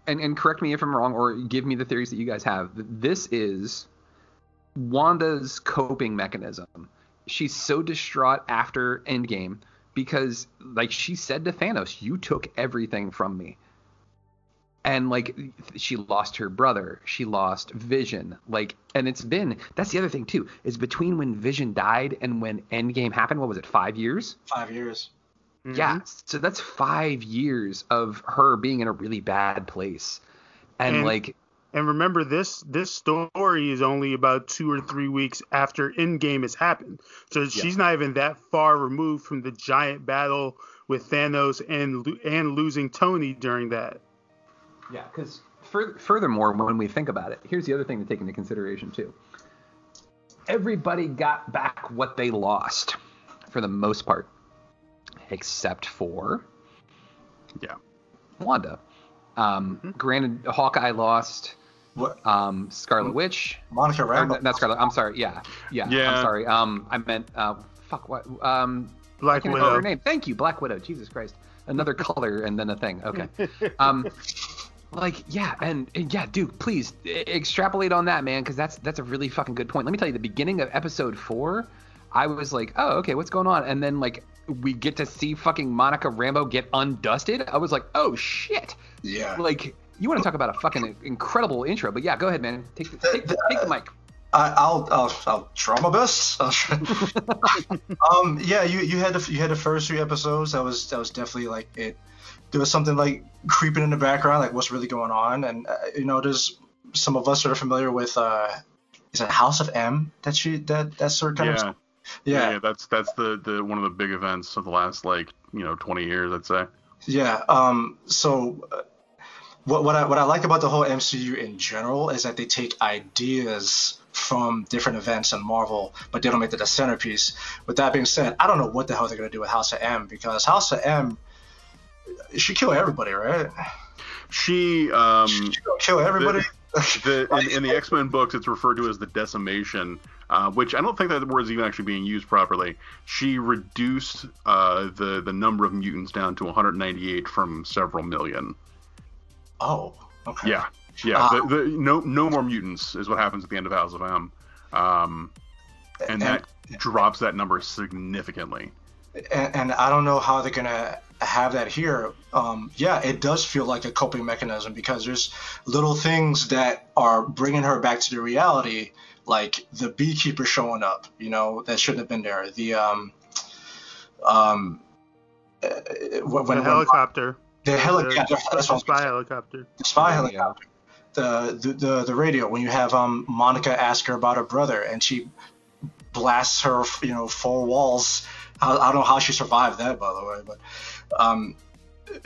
and and correct me if I'm wrong, or give me the theories that you guys have. This is Wanda's coping mechanism. She's so distraught after Endgame because, like she said to Thanos, "You took everything from me." and like she lost her brother she lost vision like and it's been that's the other thing too is between when vision died and when endgame happened what was it five years Five years. Mm-hmm. yeah so that's five years of her being in a really bad place and, And- like And remember, this this story is only about two or three weeks after Endgame has happened, so she's not even that far removed from the giant battle with Thanos and and losing Tony during that. Yeah, because furthermore, when we think about it, here's the other thing to take into consideration too. Everybody got back what they lost, for the most part, except for yeah, Wanda. Um, Granted, Hawkeye lost. What? Um, Scarlet Witch. Monica Rambeau. Not Scarlet. I'm sorry. Yeah, yeah. Yeah. I'm sorry. Um, I meant uh, fuck what? Um, Black I can't Widow. her name. Thank you, Black Widow. Jesus Christ. Another color and then a thing. Okay. Um, like yeah, and, and yeah, dude, please e- extrapolate on that, man, because that's that's a really fucking good point. Let me tell you, the beginning of episode four, I was like, oh, okay, what's going on? And then like we get to see fucking Monica Rambeau get undusted. I was like, oh shit. Yeah. Like you want to talk about a fucking incredible intro, but yeah, go ahead, man. Take the, take the, take the mic. I, I'll, I'll I'll try my best. Um, yeah, you you had the you had the first three episodes. That was that was definitely like it. There was something like creeping in the background, like what's really going on, and uh, you know, there's some of us that are familiar with. uh Is it House of M that she that that sort of kind yeah. of yeah that's that's the, the one of the big events of the last like you know 20 years I'd say. Yeah. Um. So, uh, what what I what I like about the whole MCU in general is that they take ideas from different events in Marvel, but they don't make it the centerpiece. With that being said, I don't know what the hell they're gonna do with House of M because House of M, she kill everybody, right? She um She kill everybody. the, in, in the X Men books, it's referred to as the decimation, uh, which I don't think that word is even actually being used properly. She reduced uh, the the number of mutants down to 198 from several million. Oh. Okay. Yeah, yeah. Ah. the, the, no no more mutants is what happens at the end of House of M, um, and that drops that number significantly. and, and I don't know how they're gonna have that here. Um, yeah, it does feel like a coping mechanism because there's little things that are bringing her back to the reality, like the beekeeper showing up, you know, that shouldn't have been there. The um, um, uh, when, the when helicopter. The helicopter, The, that's the what spy helicopter. the spy helicopter, the, the the the radio. When you have um Monica ask her about her brother, and she blasts her, you know, four walls. I, I don't know how she survived that, by the way, but um,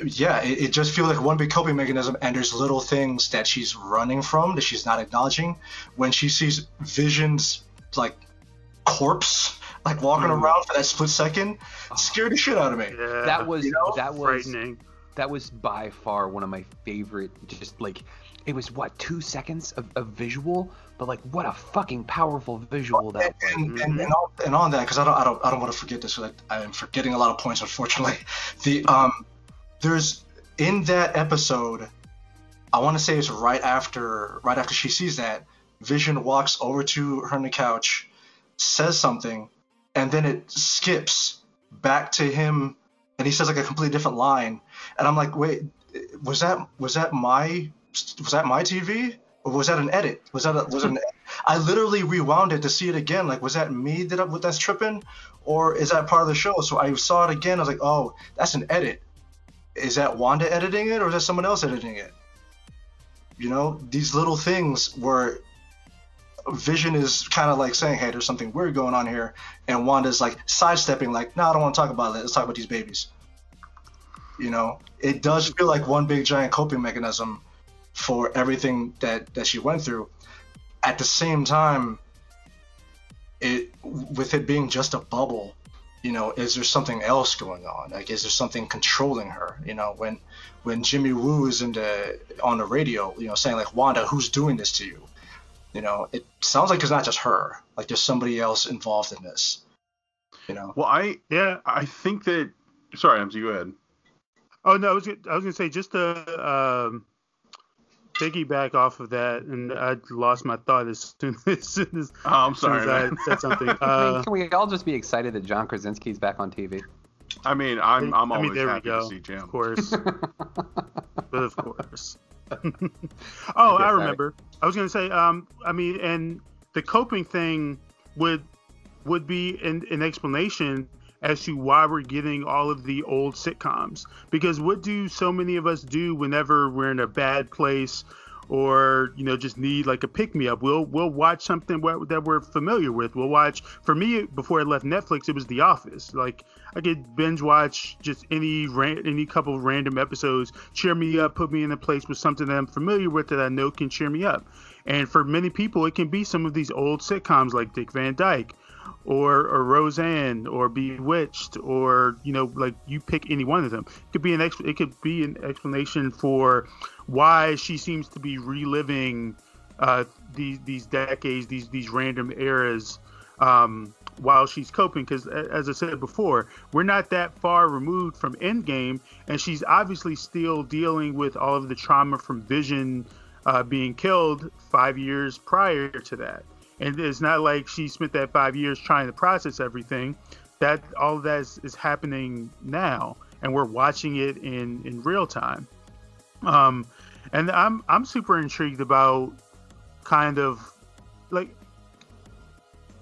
yeah, it, it just feels like one big coping mechanism, and there's little things that she's running from that she's not acknowledging. When she sees Vision's like corpse, like walking around for that split second, scared the shit out of me. Yeah, That was You know, that was frightening. That was by far one of my favorite. Just like it was what two seconds of, of visual, but like what a fucking powerful visual that was. and, and, and, on, and on that because I don't I don't I don't want to forget this. Like I'm forgetting a lot of points, unfortunately. The um, there's in that episode, I want to say it's right after right after she sees that Vision walks over to her on the couch, says something, and then it skips back to him, and he says like a completely different line, and I'm like, wait, was that was that my was that my TV? Or was that an edit? Was that a, was an? I literally rewound it to see it again. Like, was that me that up with that's tripping, or is that part of the show? So I saw it again. I was like, oh, that's an edit. Is that Wanda editing it, or is that someone else editing it? You know, these little things where Vision is kind of like saying, hey, there's something weird going on here, and Wanda's like sidestepping, like, no, I don't want to talk about it. Let's talk about these babies. You know, it does feel like one big giant coping mechanism for everything that that she went through. At the same time, it with it being just a bubble, you know, is there something else going on? Like, is there something controlling her? You know, when when Jimmy Woo is in the on the radio, you know, saying like, Wanda, who's doing this to you? You know, it sounds like it's not just her. Like, there's somebody else involved in this. You know. Well, I yeah, I think that. Sorry, MC, go ahead. Oh no, I was I was gonna say just to um, piggyback off of that, and I lost my thought as soon as, soon as, oh, I'm as, soon sorry, as I man. said something. I Uh, mean, can we all just be excited that John Krasinski's back on TV? I mean, I'm I'm I always mean, there we happy go. to see Jim. Of course, but of course. oh, I sorry. remember. I was gonna say, um, I mean, and the coping thing would would be an, an explanation as to why we're getting all of the old sitcoms. Because what do so many of us do whenever we're in a bad place? Or you know, just need like a pick me up. We'll we'll watch something that we're familiar with. We'll watch. For me, before I left Netflix, it was The Office. Like I could binge watch just any ran- any couple of random episodes, cheer me up, put me in a place with something that I'm familiar with that I know can cheer me up. And for many people, it can be some of these old sitcoms like Dick Van Dyke, or or Roseanne, or Bewitched, or you know, like you pick any one of them. It could be an ex- it could be an explanation for why she seems to be reliving uh, these these decades, these these random eras. Um, while she's coping because as i said before we're not that far removed from endgame and she's obviously still dealing with all of the trauma from vision uh, being killed five years prior to that and it's not like she spent that five years trying to process everything that all of that is, is happening now and we're watching it in in real time um and i'm i'm super intrigued about kind of like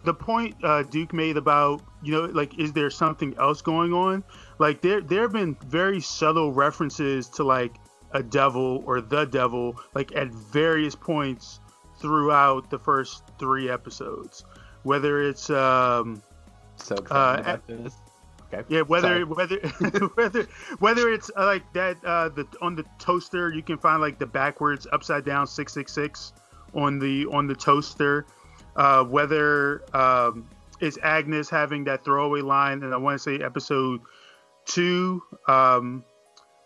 the point uh, Duke made about you know like is there something else going on? Like there there have been very subtle references to like a devil or the devil like at various points throughout the first three episodes. Whether it's um So excited Uh, about this. Okay. yeah, whether Sorry. whether whether whether it's uh, like that uh, the on the toaster you can find like the backwards upside down six six six on the on the toaster. Uh, whether um, it's Agnes having that throwaway line, and I want to say episode two, um,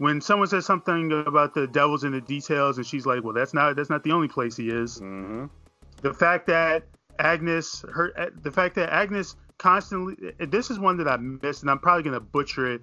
when someone says something about the devil's in the details, and she's like, "Well, that's not that's not the only place he is." Mm-hmm. the fact that Agnes, her, the fact that Agnes constantly, this is one that I missed, and I'm probably gonna butcher it,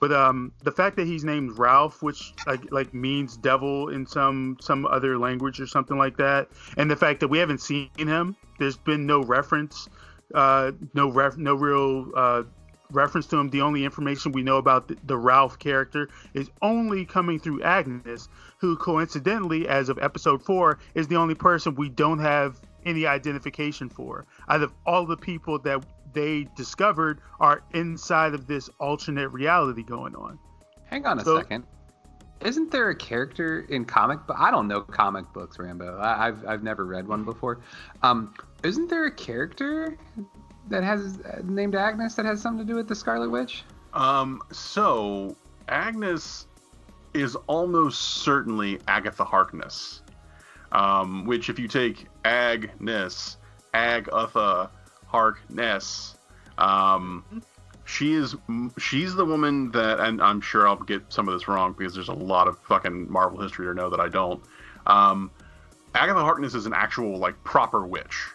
but um, the fact that he's named Ralph, which like like means devil in some some other language or something like that, and the fact that we haven't seen him, there's been no reference, uh, no ref, no real uh, reference to him. The only information we know about the, the Ralph character is only coming through Agnes, who coincidentally, as of episode four, is the only person we don't have any identification for. Out of all the people that they discovered are inside of this alternate reality going on. Hang on a So- second. Isn't there a character in comic book? I don't know comic books, Rambo. I, I've I've never read one before. Um, isn't there a character that has uh, named Agnes that has something to do with the Scarlet Witch? Um, so Agnes is almost certainly Agatha Harkness. Um, which if you take Agnes, Agatha Harkness, um, she is she's the woman that and i'm sure i'll get some of this wrong because there's a lot of fucking marvel history to know that i don't um agatha harkness is an actual like proper witch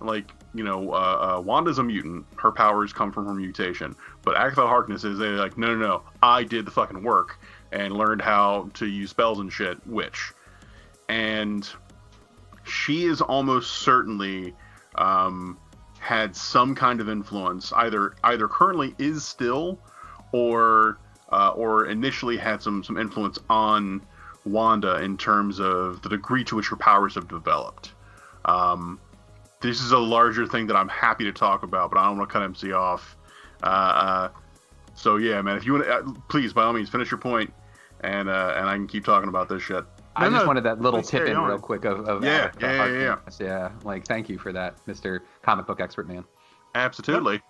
like you know uh, uh, wanda's a mutant. Her powers come from her mutation. But agatha harkness is like no no no. I did the fucking work and learned how to use spells and shit witch and she is almost certainly um had some kind of influence, either either currently is still, or uh, or initially had some some influence on Wanda in terms of the degree to which her powers have developed. Um, this is a larger thing that I'm happy to talk about, but I don't want to cut MC off. Uh, uh, so yeah, man, if you want to, uh, please by all means finish your point, and uh, and I can keep talking about this shit. I No, just no, wanted that little tip in on. real quick of, of Yeah, Agatha yeah, yeah, yeah. Harkness. yeah. Like, thank you for that, Mr. Comic Book Expert Man. Absolutely.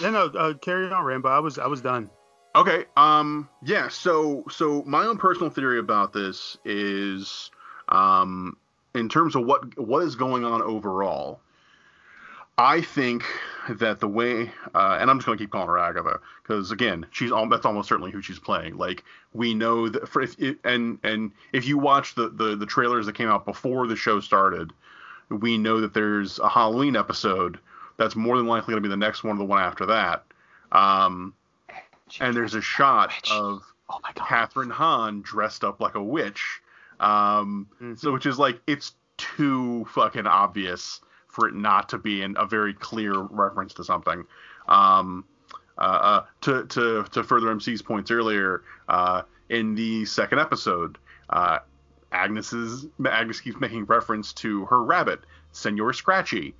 Yeah, no, uh, carry on, Rambo. I was I was done. Okay. Um. Yeah. So. So my own personal theory about this is, um, in terms of what what is going on overall. I think that the way, uh, and I'm just going to keep calling her Agatha because again, she's all, that's almost certainly who she's playing. Like we know that for if it, and and if you watch the, the the trailers that came out before the show started, we know that there's a Halloween episode that's more than likely going to be the next one or the one after that. Um, and there's a shot of Oh my god. Kathryn Hahn dressed up like a witch. Um, So, which is like, it's too fucking obvious for it not to be in a very clear reference to something. Um, uh, uh, to, to, to further MC's points earlier, uh, in the second episode, uh, Agnes's Agnes keeps making reference to her rabbit, Senor Scratchy.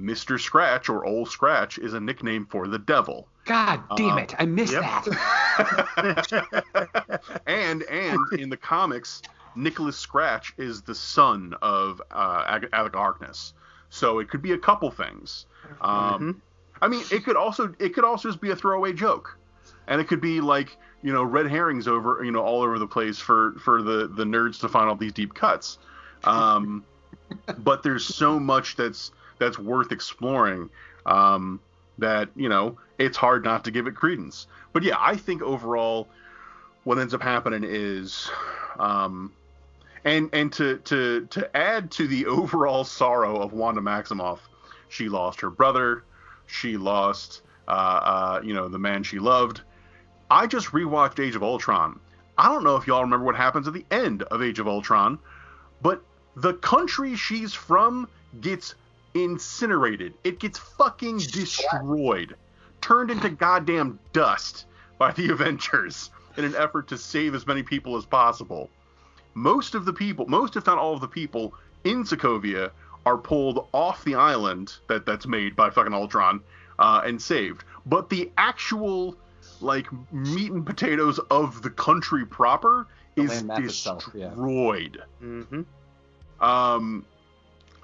Mr. Scratch or Old Scratch is a nickname for the devil. God damn Um, it. I missed yep. that. and and in the comics, Nicholas Scratch is the son of uh, Ag- Agatha Harkness. So it could be a couple things. Um, I mean, it could also it could also just be a throwaway joke, and it could be like you know red herrings over you know all over the place for for the the nerds to find all these deep cuts. Um, but there's so much that's that's worth exploring um, that you know it's hard not to give it credence. But yeah, I think overall, what ends up happening is, um, and and to to to add to the overall sorrow of Wanda Maximoff, she lost her brother, she lost uh, uh, you know the man she loved. I just rewatched Age of Ultron. I don't know if y'all remember what happens at the end of Age of Ultron, but the country she's from gets incinerated. It gets fucking destroyed, turned into goddamn dust by the Avengers in an effort to save as many people as possible. Most of the people, most if not all of the people in Sokovia are pulled off the island that that's made by fucking Ultron uh, and saved. But the actual like meat and potatoes of the country proper is land mass itself, yeah. destroyed. Mm-hmm. Um,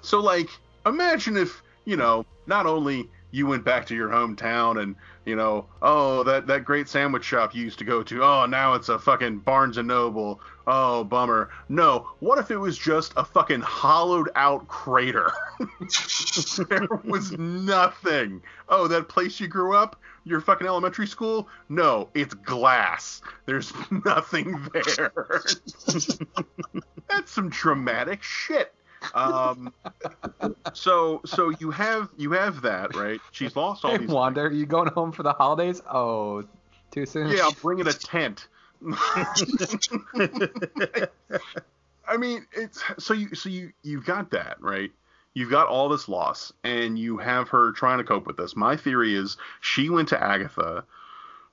so like, imagine if you know, not only you went back to your hometown and you know, oh that that great sandwich shop you used to go to, oh now it's a fucking Barnes and Noble. Oh bummer. No, what if it was just a fucking hollowed out crater? there was nothing. Oh, that place you grew up, your fucking elementary school? No, it's glass. There's nothing there. That's some traumatic shit. Um, so so you have you have that right. She's lost all Hey, these. Wanda, are you going home for the holidays? Oh, too soon? Yeah, I'm bringing a tent. I mean, it's so you so you you've got that right. You've got all this loss, and you have her trying to cope with this. My theory is she went to Agatha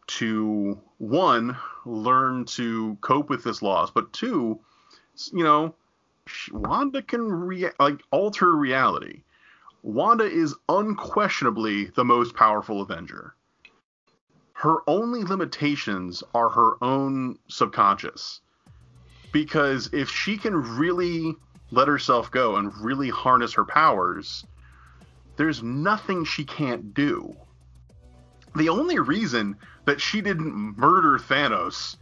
to one learn to cope with this loss, but two, you know, Wanda can rea- like alter reality. Wanda is unquestionably the most powerful Avenger her only limitations are her own subconscious. Because if she can really let herself go and really harness her powers, there's nothing she can't do. The only reason that she didn't murder Thanos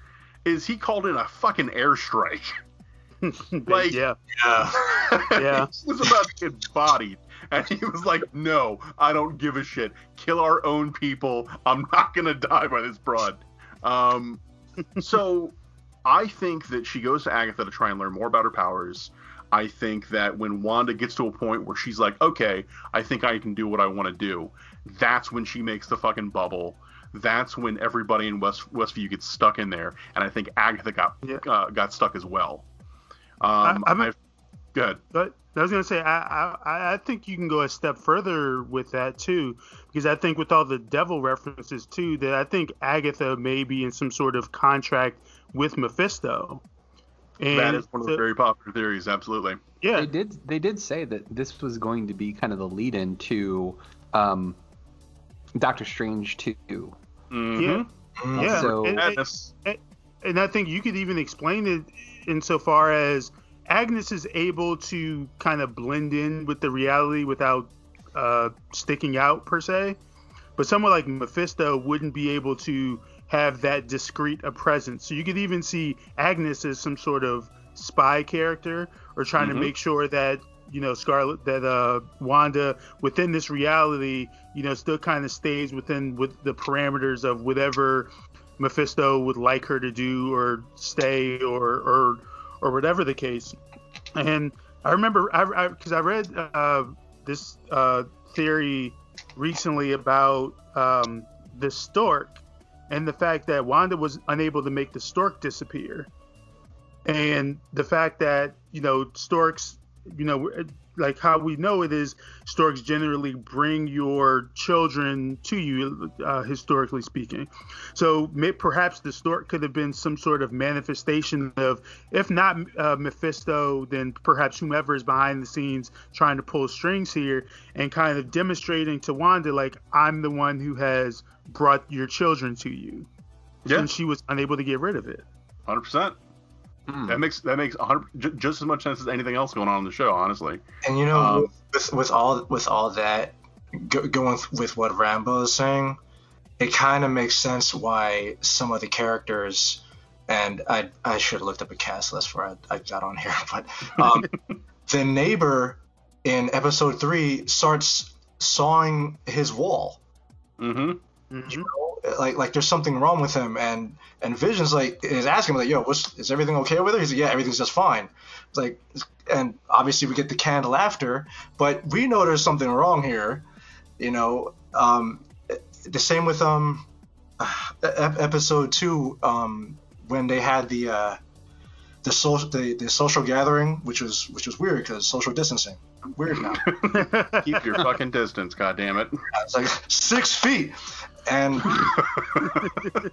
is he called in a fucking airstrike. Like, yeah, Yeah. yeah. he was about to get bodied, and he was like, "No, I don't give a shit. Kill our own people. I'm not gonna die by this broad." Um, so I think that she goes to Agatha to try and learn more about her powers. I think that when Wanda gets to a point where she's like, "Okay, I think I can do what I want to do," that's when she makes the fucking bubble. That's when everybody in West Westview gets stuck in there, and I think Agatha got Yeah. uh, got stuck as well. Um, I- I'm- I've- good. But I was gonna say I, I I think you can go a step further with that too, because I think with all the devil references too, that I think Agatha may be in some sort of contract with Mephisto. And that is one of the the- very popular theories. Absolutely. yeah, They did they did say that this was going to be kind of the lead in to um, Doctor Strange 2. Mhm. yeah, yeah. So- and, and, and I think you could even explain it insofar as Agnes is able to kind of blend in with the reality without uh, sticking out per se, but someone like Mephisto wouldn't be able to have that discreet a presence. So you could even see Agnes as some sort of spy character or trying Mhm. to make sure that you know Scarlet that uh Wanda within this reality you know still kind of stays within with the parameters of whatever Mephisto would like her to do or stay or or or whatever the case. And I remember I because I, read uh, this uh, theory recently about um, the stork and the fact that Wanda was unable to make the stork disappear, and the fact that you know storks, you know, like how we know it is, storks generally bring your children to you, uh, historically speaking. So may, perhaps the stork could have been some sort of manifestation of, if not uh, Mephisto, then perhaps whomever is behind the scenes trying to pull strings here and kind of demonstrating to Wanda, like, I'm the one who has brought your children to you. Yeah. And she was unable to get rid of it. 100%. Mm. That makes that makes 100 just as much sense as anything else going on in the show, honestly. And you know, um, with, with all with all that going with what Rambo is saying, it kind of makes sense why some of the characters, and I I should have looked up a cast list for I, I got on here, but um, the neighbor in episode three starts sawing his wall. Mm-hmm. Mm-hmm. You know, like like there's something wrong with him, and and Vision's like is asking him like, yo, what's is everything okay with her? He's like, yeah, everything's just fine. It's like, and obviously we get the canned laughter, but we know there's something wrong here. You know, um, the same with um, episode two, um, when they had the uh, the social the, the social gathering, which was which was weird because social distancing. Weird now. Keep your fucking distance. God damn it. It's like six feet, and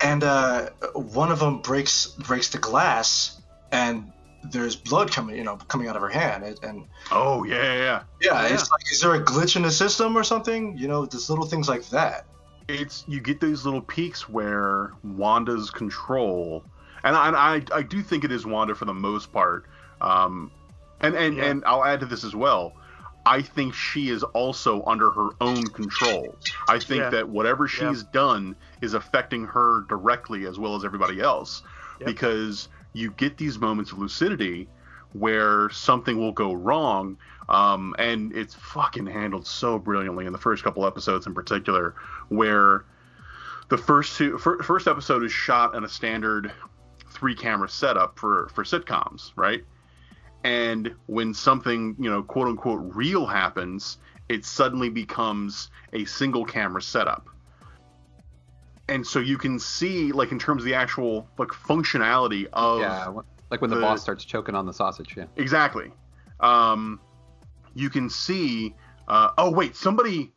and uh, one of them breaks breaks the glass, and there's blood coming, you know, coming out of her hand, and, and Oh yeah, yeah, yeah. yeah, it's like, is there a glitch in the system or something? You know, just little things like that. It's you get these little peaks where Wanda's control, and I I, I do think it is Wanda for the most part. Um, and and Yeah. and I'll add to this as well. I think she is also under her own control. I think Yeah. that whatever she's done is affecting her directly as well as everybody else. Yep. Because you get these moments of lucidity where something will go wrong, um, and it's fucking handled so brilliantly in the first couple episodes in particular, where the first two fir- first episode is shot in a standard three camera setup for for sitcoms, right? And when something, you know, quote unquote real happens, it suddenly becomes a single camera setup. And so you can see, like, in terms of the actual like functionality of yeah, like when the, the- boss starts choking on the sausage. Yeah. exactly, um, you can see. Uh, oh wait, somebody,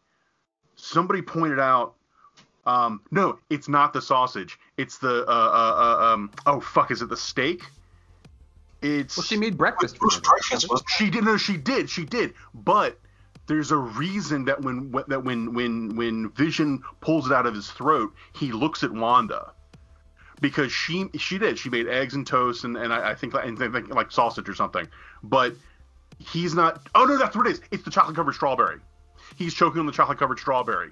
somebody pointed out. Um, no, it's not the sausage. It's the uh, uh, uh, um. Oh fuck, is it the steak? It's Well, she made breakfast for Bruce dinner. breakfast was she did no, she did, she did. But there's a reason that when that when when when Vision pulls it out of his throat, he looks at Wanda because she she did she made eggs and toast and, and I, I think and I think like sausage or something. But he's not. Oh no, that's what it is. It's the chocolate covered strawberry. He's choking on the chocolate covered strawberry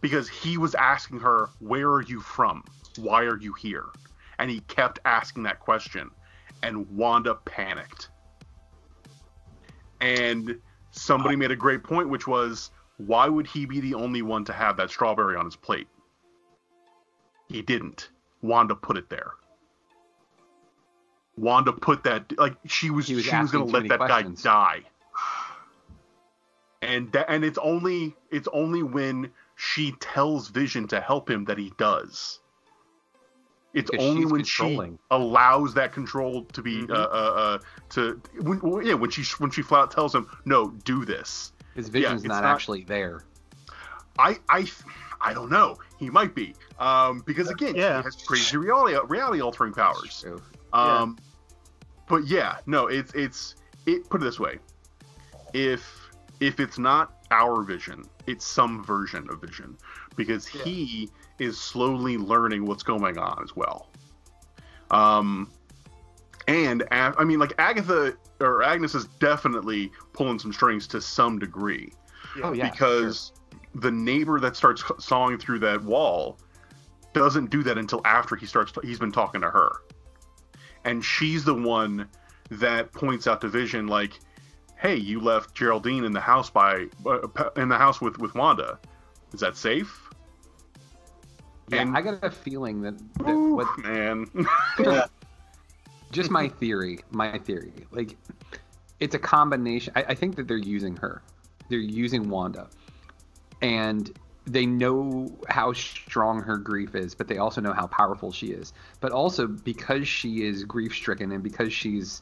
because he was asking her, "Where are you from? Why are you here?" And he kept asking that question. And Wanda panicked. And somebody made a great point, which was, why would he be the only one to have that strawberry on his plate? He didn't. Wanda put it there. Wanda put that like she was, was she was gonna let that questions. guy die. And that, and it's only it's only when she tells Vision to help him that he does. It's Because only when controlling. she allows that control to be Mm-hmm. uh, uh, uh to when, yeah when she when she flat out tells him no do this. His Yeah, vision's it's not, not- actually there. I I I don't know. He might be um because again Yeah. he has crazy reality reality altering powers. True. Um, but yeah, no, it's it's it. Put it this way: if if it's not our vision, it's some version of vision, because he is slowly learning what's going on as well. Um, and A- I mean, like Agatha or Agnes is definitely pulling some strings to some degree. Oh yeah. because the neighbor that starts sawing through that wall doesn't do that until after he starts he's been talking to her. And she's the one that points out to vision like hey you left geraldine in the house by uh, in the house with with wanda. Is that safe Yeah, and- I got a feeling that, that Ooh, what man just my theory, my theory. Like, it's a combination. I, I think that they're using her. They're using Wanda, and they know how strong her grief is, but they also know how powerful she is. But also because she is grief-stricken and because she's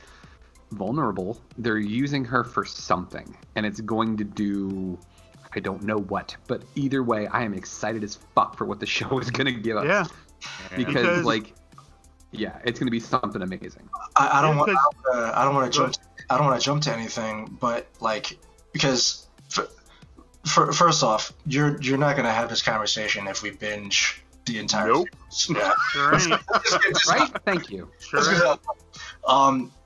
vulnerable, they're using her for something, and it's going to do. I don't know what, but either way, I am excited as fuck for what the show is gonna give us. Yeah. because, Because- like, yeah, it's gonna be something amazing. I, I don't want. Uh, I don't want to jump. I don't want to jump to anything, but like because for, for, first off, you're you're not gonna have this conversation if we binge the entire. Nope. series. Yeah. Sure ain't. Let's get this right? Thank you. Sure Let's ain't. get that. Um, uh,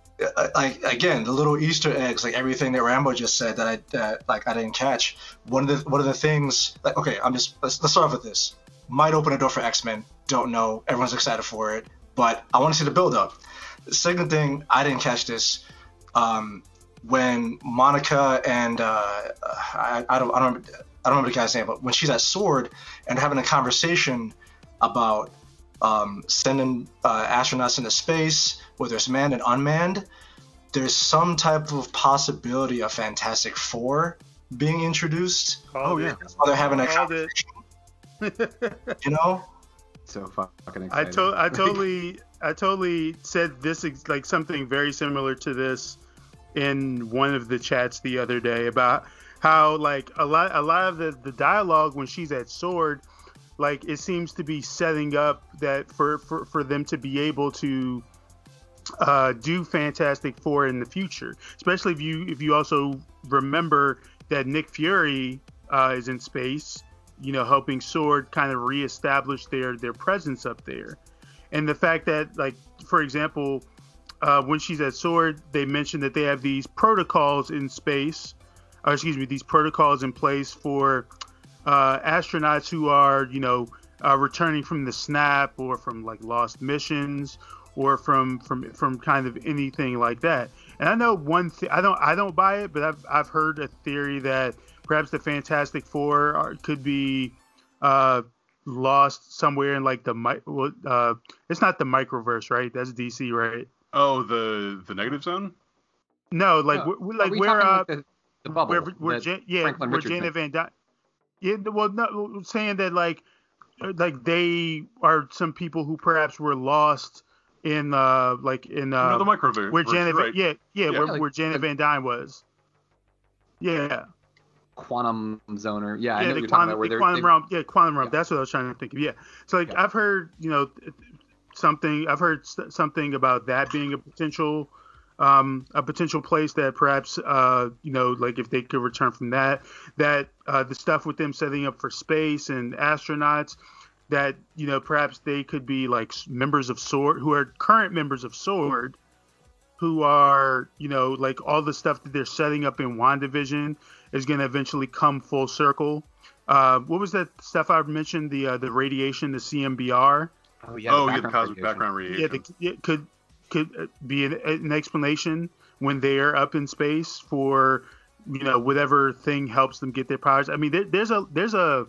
like again, the little Easter eggs, like everything that Rambo just said that I that like I didn't catch. One of the one of the things, like okay, I'm just let's, let's start off with this. Might open a door for X Men. Don't know. Everyone's excited for it, but I want to see the build up. The second thing, I didn't catch this. Um, when Monica and uh, I, I don't I don't I don't remember the guy's name, but when she's at Sword and having a conversation about um, sending uh, astronauts into space, whether it's manned and unmanned, there's some type of possibility of Fantastic Four being introduced. Oh, yeah. That's why they're having that Called it. conversation, you know? So fucking I excited. to- I totally I totally said this ex- like something very similar to this in one of the chats the other day about how like a lot a lot of the, the dialogue when she's at sword like it seems to be setting up that for for, for them to be able to uh, do Fantastic Four in the future, especially if you if you also remember that Nick Fury uh, is in space, you know, helping Sword kind of reestablish their their presence up there, and the fact that like for example, uh, when she's at Sword, they mentioned that they have these protocols in space, or excuse me, these protocols in place for uh, astronauts who are you know uh, returning from the snap or from like lost missions or from from from kind of anything like that. And I know one thing I don't I don't buy it, but I've I've heard a theory that perhaps the Fantastic Four are, could be uh, lost somewhere in like the mi- well, uh, it's not the microverse, right? That's DC, right? Oh, the the negative zone. No, like No. w- Are like we where talking uh, like the, the bubble? where, where that Jan- yeah, Franklin where Richards Janet? Van Dyne. Yeah, well, no, saying that like, uh, like they are some people who perhaps were lost in uh like in uh no, the microverse. where Janet, right. yeah, yeah, Yeah. where, like- where Janet Van Dyne was. Yeah, quantum zoner. Yeah, I know yeah, the you're talking quantum, about. Where the they're, quantum they- realm. Yeah, quantum realm. Yeah. That's what I was trying to think of. Yeah. So like Yeah. I've heard, you know, something. I've heard something about that being a potential, um, a potential place that perhaps, uh, you know, like if they could return from that, that uh, the stuff with them setting up for space and astronauts. That you know, perhaps they could be like members of Sword, who are current members of Sword, who are, you know, like all the stuff that they're setting up in WandaVision is going to eventually come full circle. Uh, what was that stuff I mentioned? The uh, the radiation, the CMBR. oh yeah, oh, yeah, the cosmic radiation. background radiation. Yeah, the, yeah, could could uh, be an, an explanation when they are up in space for you know whatever thing helps them get their powers. I mean, there, there's a there's a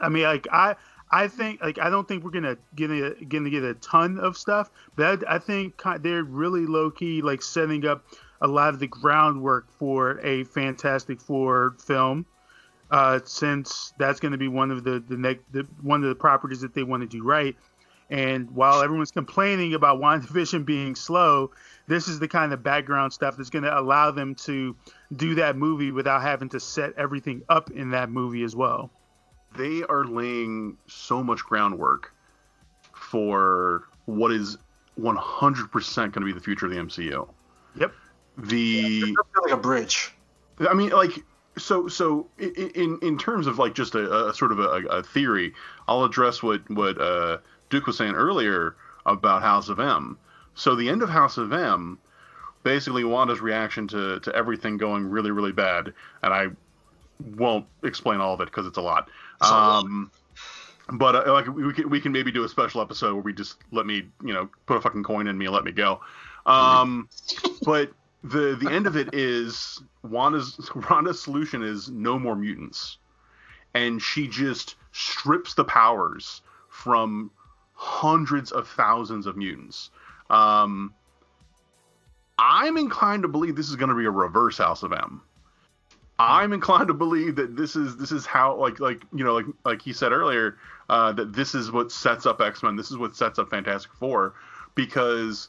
I mean, like I I think like I don't think we're gonna get a, gonna get a ton of stuff, but I, I think they're really low key like setting up a lot of the groundwork for a Fantastic Four film. Uh, since that's going to be one of the the, next the one of the properties that they want to do right. And while everyone's complaining about WandaVision being slow, this is the kind of background stuff that's going to allow them to do that movie without having to set everything up in that movie as well they are laying so much groundwork for what is 100% going to be the future of the MCU. Yep. The yeah, like a bridge. I mean, like so so in in terms of like just a, a sort of a, a, theory, I'll address what what uh, Duke was saying earlier about House of M. So the end of House of M, basically Wanda's reaction to to everything going really really bad, and I won't explain all of it because it's a lot. Um, but uh, like we can we can maybe do a special episode where we just let me you know put a fucking coin in me and let me go. Um, but the the end of it is Wanda's Wanda's solution is no more mutants, and she just strips the powers from hundreds of thousands of mutants. Um, I'm inclined to believe this is going to be a reverse House of M. I'm inclined to believe that this is this is how like like you know like like he said earlier uh, that this is what sets up X Men. This is what sets up Fantastic Four because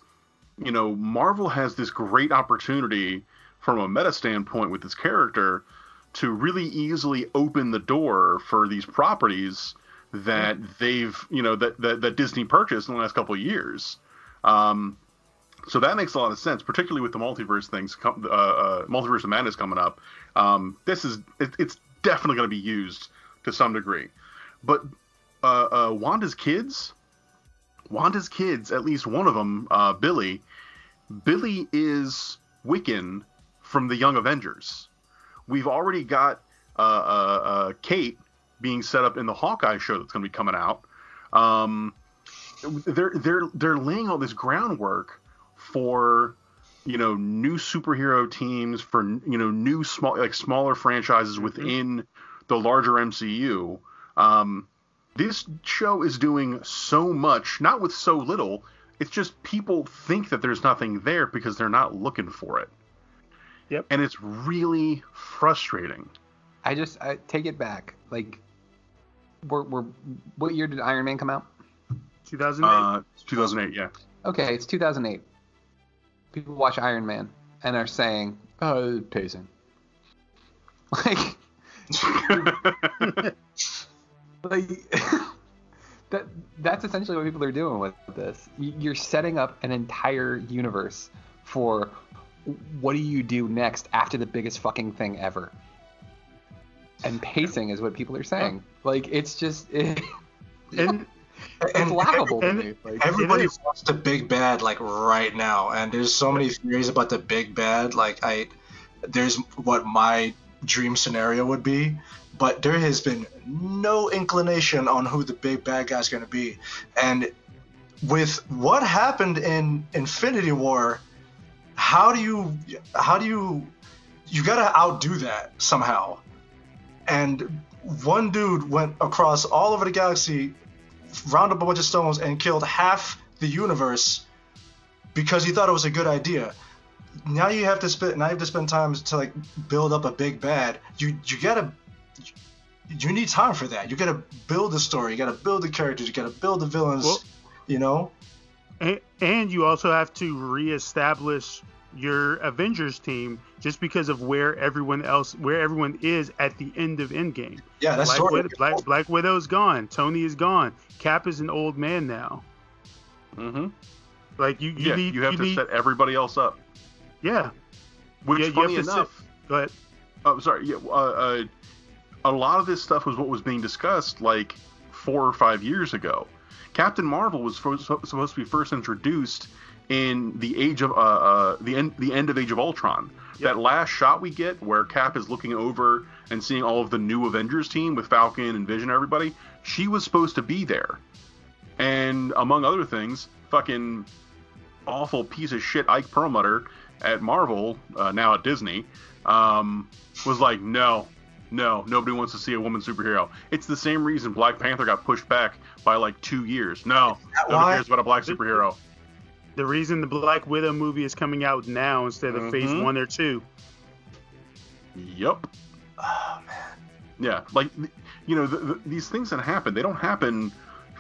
you know Marvel has this great opportunity from a meta standpoint with this character to really easily open the door for these properties that they've you know that that, that Disney purchased in the last couple of years. Um, so that makes a lot of sense, particularly with the multiverse things, uh, uh, multiverse of madness coming up. Um, this is it, it's definitely going to be used to some degree, but uh, uh, Wanda's kids, Wanda's kids, at least one of them, uh, Billy, Billy is Wiccan from the Young Avengers. We've already got uh, Kate being set up in the Hawkeye show that's going to be coming out. Um, they're they're they're laying all this groundwork for you know new superhero teams for you know new small like smaller franchises mm-hmm. within the larger MCU. Um, this show is doing so much, not with so little. It's just people think that there's nothing there because they're not looking for it. Yep. And it's really frustrating. I just I take it back. Like, we're, we're what year did Iron Man come out? 2008. Uh, 2008. Yeah. Okay, it's 2008 people watch Iron Man and are saying, "Oh, pacing." Like, like that. That's essentially what people are doing with this. You're setting up an entire universe for what do you do next after the biggest fucking thing ever. And pacing is what people are saying. Like it's just. It, and it's laughable to me. Like, everybody wants the big bad like right now, and there's so many theories about the big bad. Like I, there's what my dream scenario would be, but there has been no inclination on who the big bad guy's going to be, and with what happened in Infinity War, how do you how do you you got to outdo that somehow, and one dude went across all over the galaxy round up a bunch of stones and killed half the universe because he thought it was a good idea. Now you have to spend now you have to spend time to like build up a big bad. You you gotta you need time for that. You gotta build the story. You gotta build the characters. You gotta build the villains. Well, you know. And, and you also have to reestablish your Avengers team just because of where everyone else, where everyone is at the end of Endgame. Yeah, that's Black, Widow, Black, Black Widow's gone. Tony is gone. Cap is an old man now. Mm-hmm. Like you, you yeah, need you have you to need, set everybody else up. Yeah. Which, yeah, funny enough, but oh, sorry. Yeah, uh, uh, a lot of this stuff was what was being discussed like four or five years ago. Captain Marvel was supposed to be first introduced in the age of uh, uh, the end the end of Age of Ultron. Yep. That last shot we get where Cap is looking over and seeing all of the new Avengers team with Falcon and Vision and everybody, she was supposed to be there. And among other things, fucking awful piece of shit Ike Perlmutter at Marvel, uh, now at Disney, um, was like, no, no, nobody wants to see a woman superhero. It's the same reason Black Panther got pushed back by like two years. No, nobody why? cares about a black superhero. The reason the Black Widow movie is coming out now instead of Phase Mhm. One or Two. Yep. Oh man. Yeah, like you know, the, the, these things that happen, they don't happen,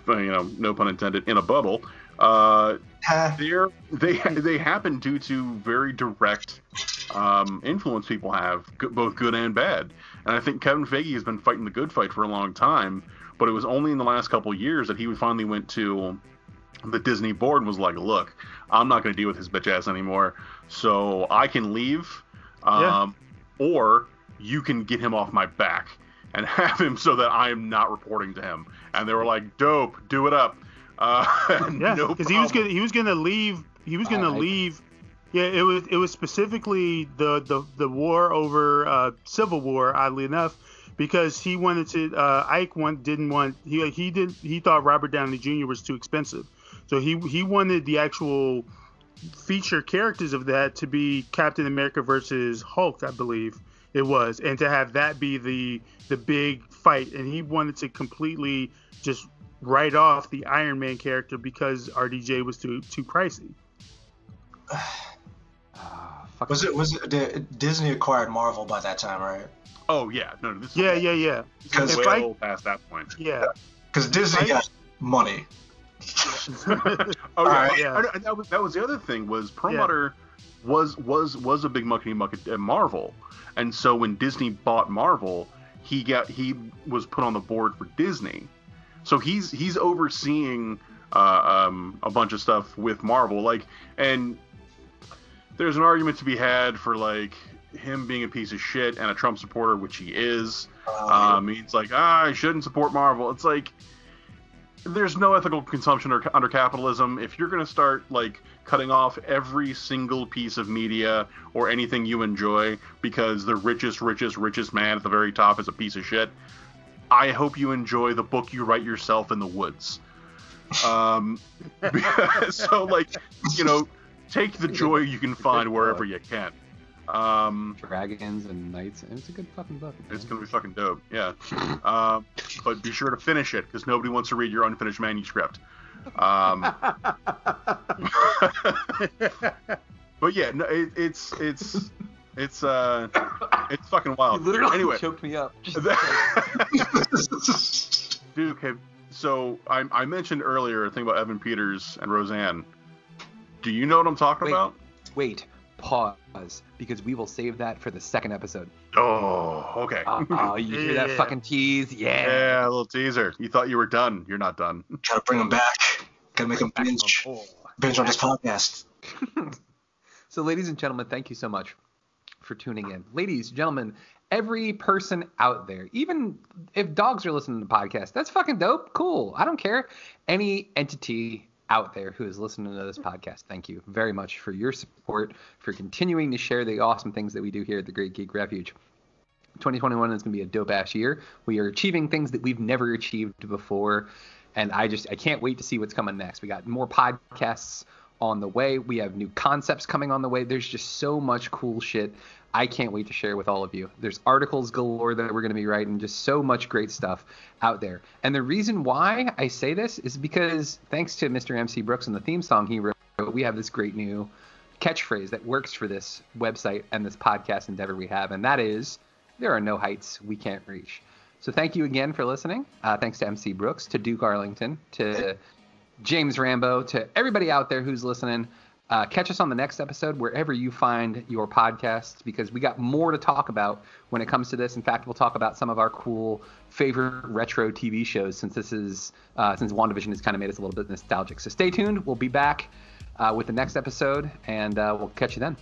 you know, no pun intended, in a bubble. Uh, they're they they happen due to very direct um, influence people have, both good and bad. And I think Kevin Feige has been fighting the good fight for a long time, but it was only in the last couple of years that he finally went to the Disney board was like, "Look, I'm not going to deal with his bitch ass anymore, so I can leave, um, or you can get him off my back and have him so that I am not reporting to him." And they were like, "Dope, do it up." Uh, Yeah, no because he was gonna he was gonna leave he was gonna I- leave. Yeah, it was it was specifically the the, the war over uh, Civil War, oddly enough, because he wanted to uh, Ike want, didn't want he he did he thought Robert Downey Jr. was too expensive, so he he wanted the actual feature characters of that to be Captain America versus Hulk, I believe it was, and to have that be the the big fight, and he wanted to completely just write off the Iron Man character because RDJ was too too pricey. Ah, was it was it the, Disney acquired Marvel by that time, right? Oh yeah, no, no this is Yeah, yeah, yeah. this is If way I- past that point. Yeah. Because Disney got money. Oh yeah, Alright. I know, and that was that was the other thing was Perlmutter was was was a big muckety muck at, at Marvel, and so when Disney bought Marvel, he got he was put on the board for Disney, so he's he's overseeing uh, um, a bunch of stuff with Marvel, like and there's an argument to be had for like him being a piece of shit and a Trump supporter, which he is. Um, he's like, ah, I shouldn't support Marvel. It's like there's no ethical consumption or, under capitalism. If you're going to start like cutting off every single piece of media or anything you enjoy because the richest, richest, richest man at the very top is a piece of shit, I hope you enjoy the book you write yourself in the woods. Um, so like, you know, take the joy you can find wherever you can. Um, Dragons and knights. and It's a good fucking book. it's gonna be fucking dope, yeah. Um, but be sure to finish it because nobody wants to read your unfinished manuscript. Um, but yeah, no, it, it's it's it's uh it's fucking wild. You literally anyway, choked me up. dude. Okay, so I, I mentioned earlier a thing about Evan Peters and Roseanne. Do you know what I'm talking Wait. about? Wait, pause, because we will save that for the second episode. Oh, okay. Oh, you hear that fucking tease? Yeah. yeah, a little teaser. You thought you were done. You're not done. Gotta bring them back. Gotta make them Back on binge the binge on this podcast. So, ladies and gentlemen, thank you so much for tuning in. Ladies, gentlemen, every person out there, even if dogs are listening to the podcast, that's fucking dope. Cool. I don't care. Any entity out there who is listening to this podcast, thank you very much for your support, for continuing to share the awesome things that we do here at the Great Geek Refuge. 2021 is going to be a dope ass year. We are achieving things that we've never achieved before, and I just I can't wait to see what's coming next. We got more podcasts on the way. We have new concepts coming on the way. There's just so much cool shit. I can't wait to share with all of you. There's articles galore that we're going to be writing, just so much great stuff out there. And the reason why I say this is because thanks to Mr. MC Brooks and the theme song he wrote, we have this great new catchphrase that works for this website and this podcast endeavor we have, and that is there are no heights we can't reach. So thank you again for listening. Uh, thanks to MC Brooks, to Duke Arlington, to James Rambo, to everybody out there who's listening. Uh, catch us on the next episode wherever you find your podcasts because we got more to talk about when it comes to this. In fact, we'll talk about some of our cool favorite retro TV shows since this is uh, since WandaVision has kind of made us a little bit nostalgic. So stay tuned. We'll be back uh, with the next episode and uh, we'll catch you then.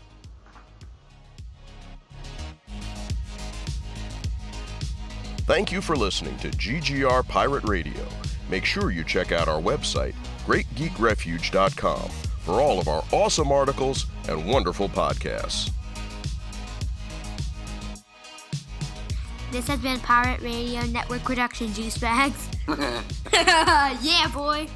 Thank you for listening to GGR Pirate Radio. Make sure you check out our website, greatgeekrefuge.com, for all of our awesome articles and wonderful podcasts. This has been Pirate Radio Network Production Juice Bags. yeah, boy.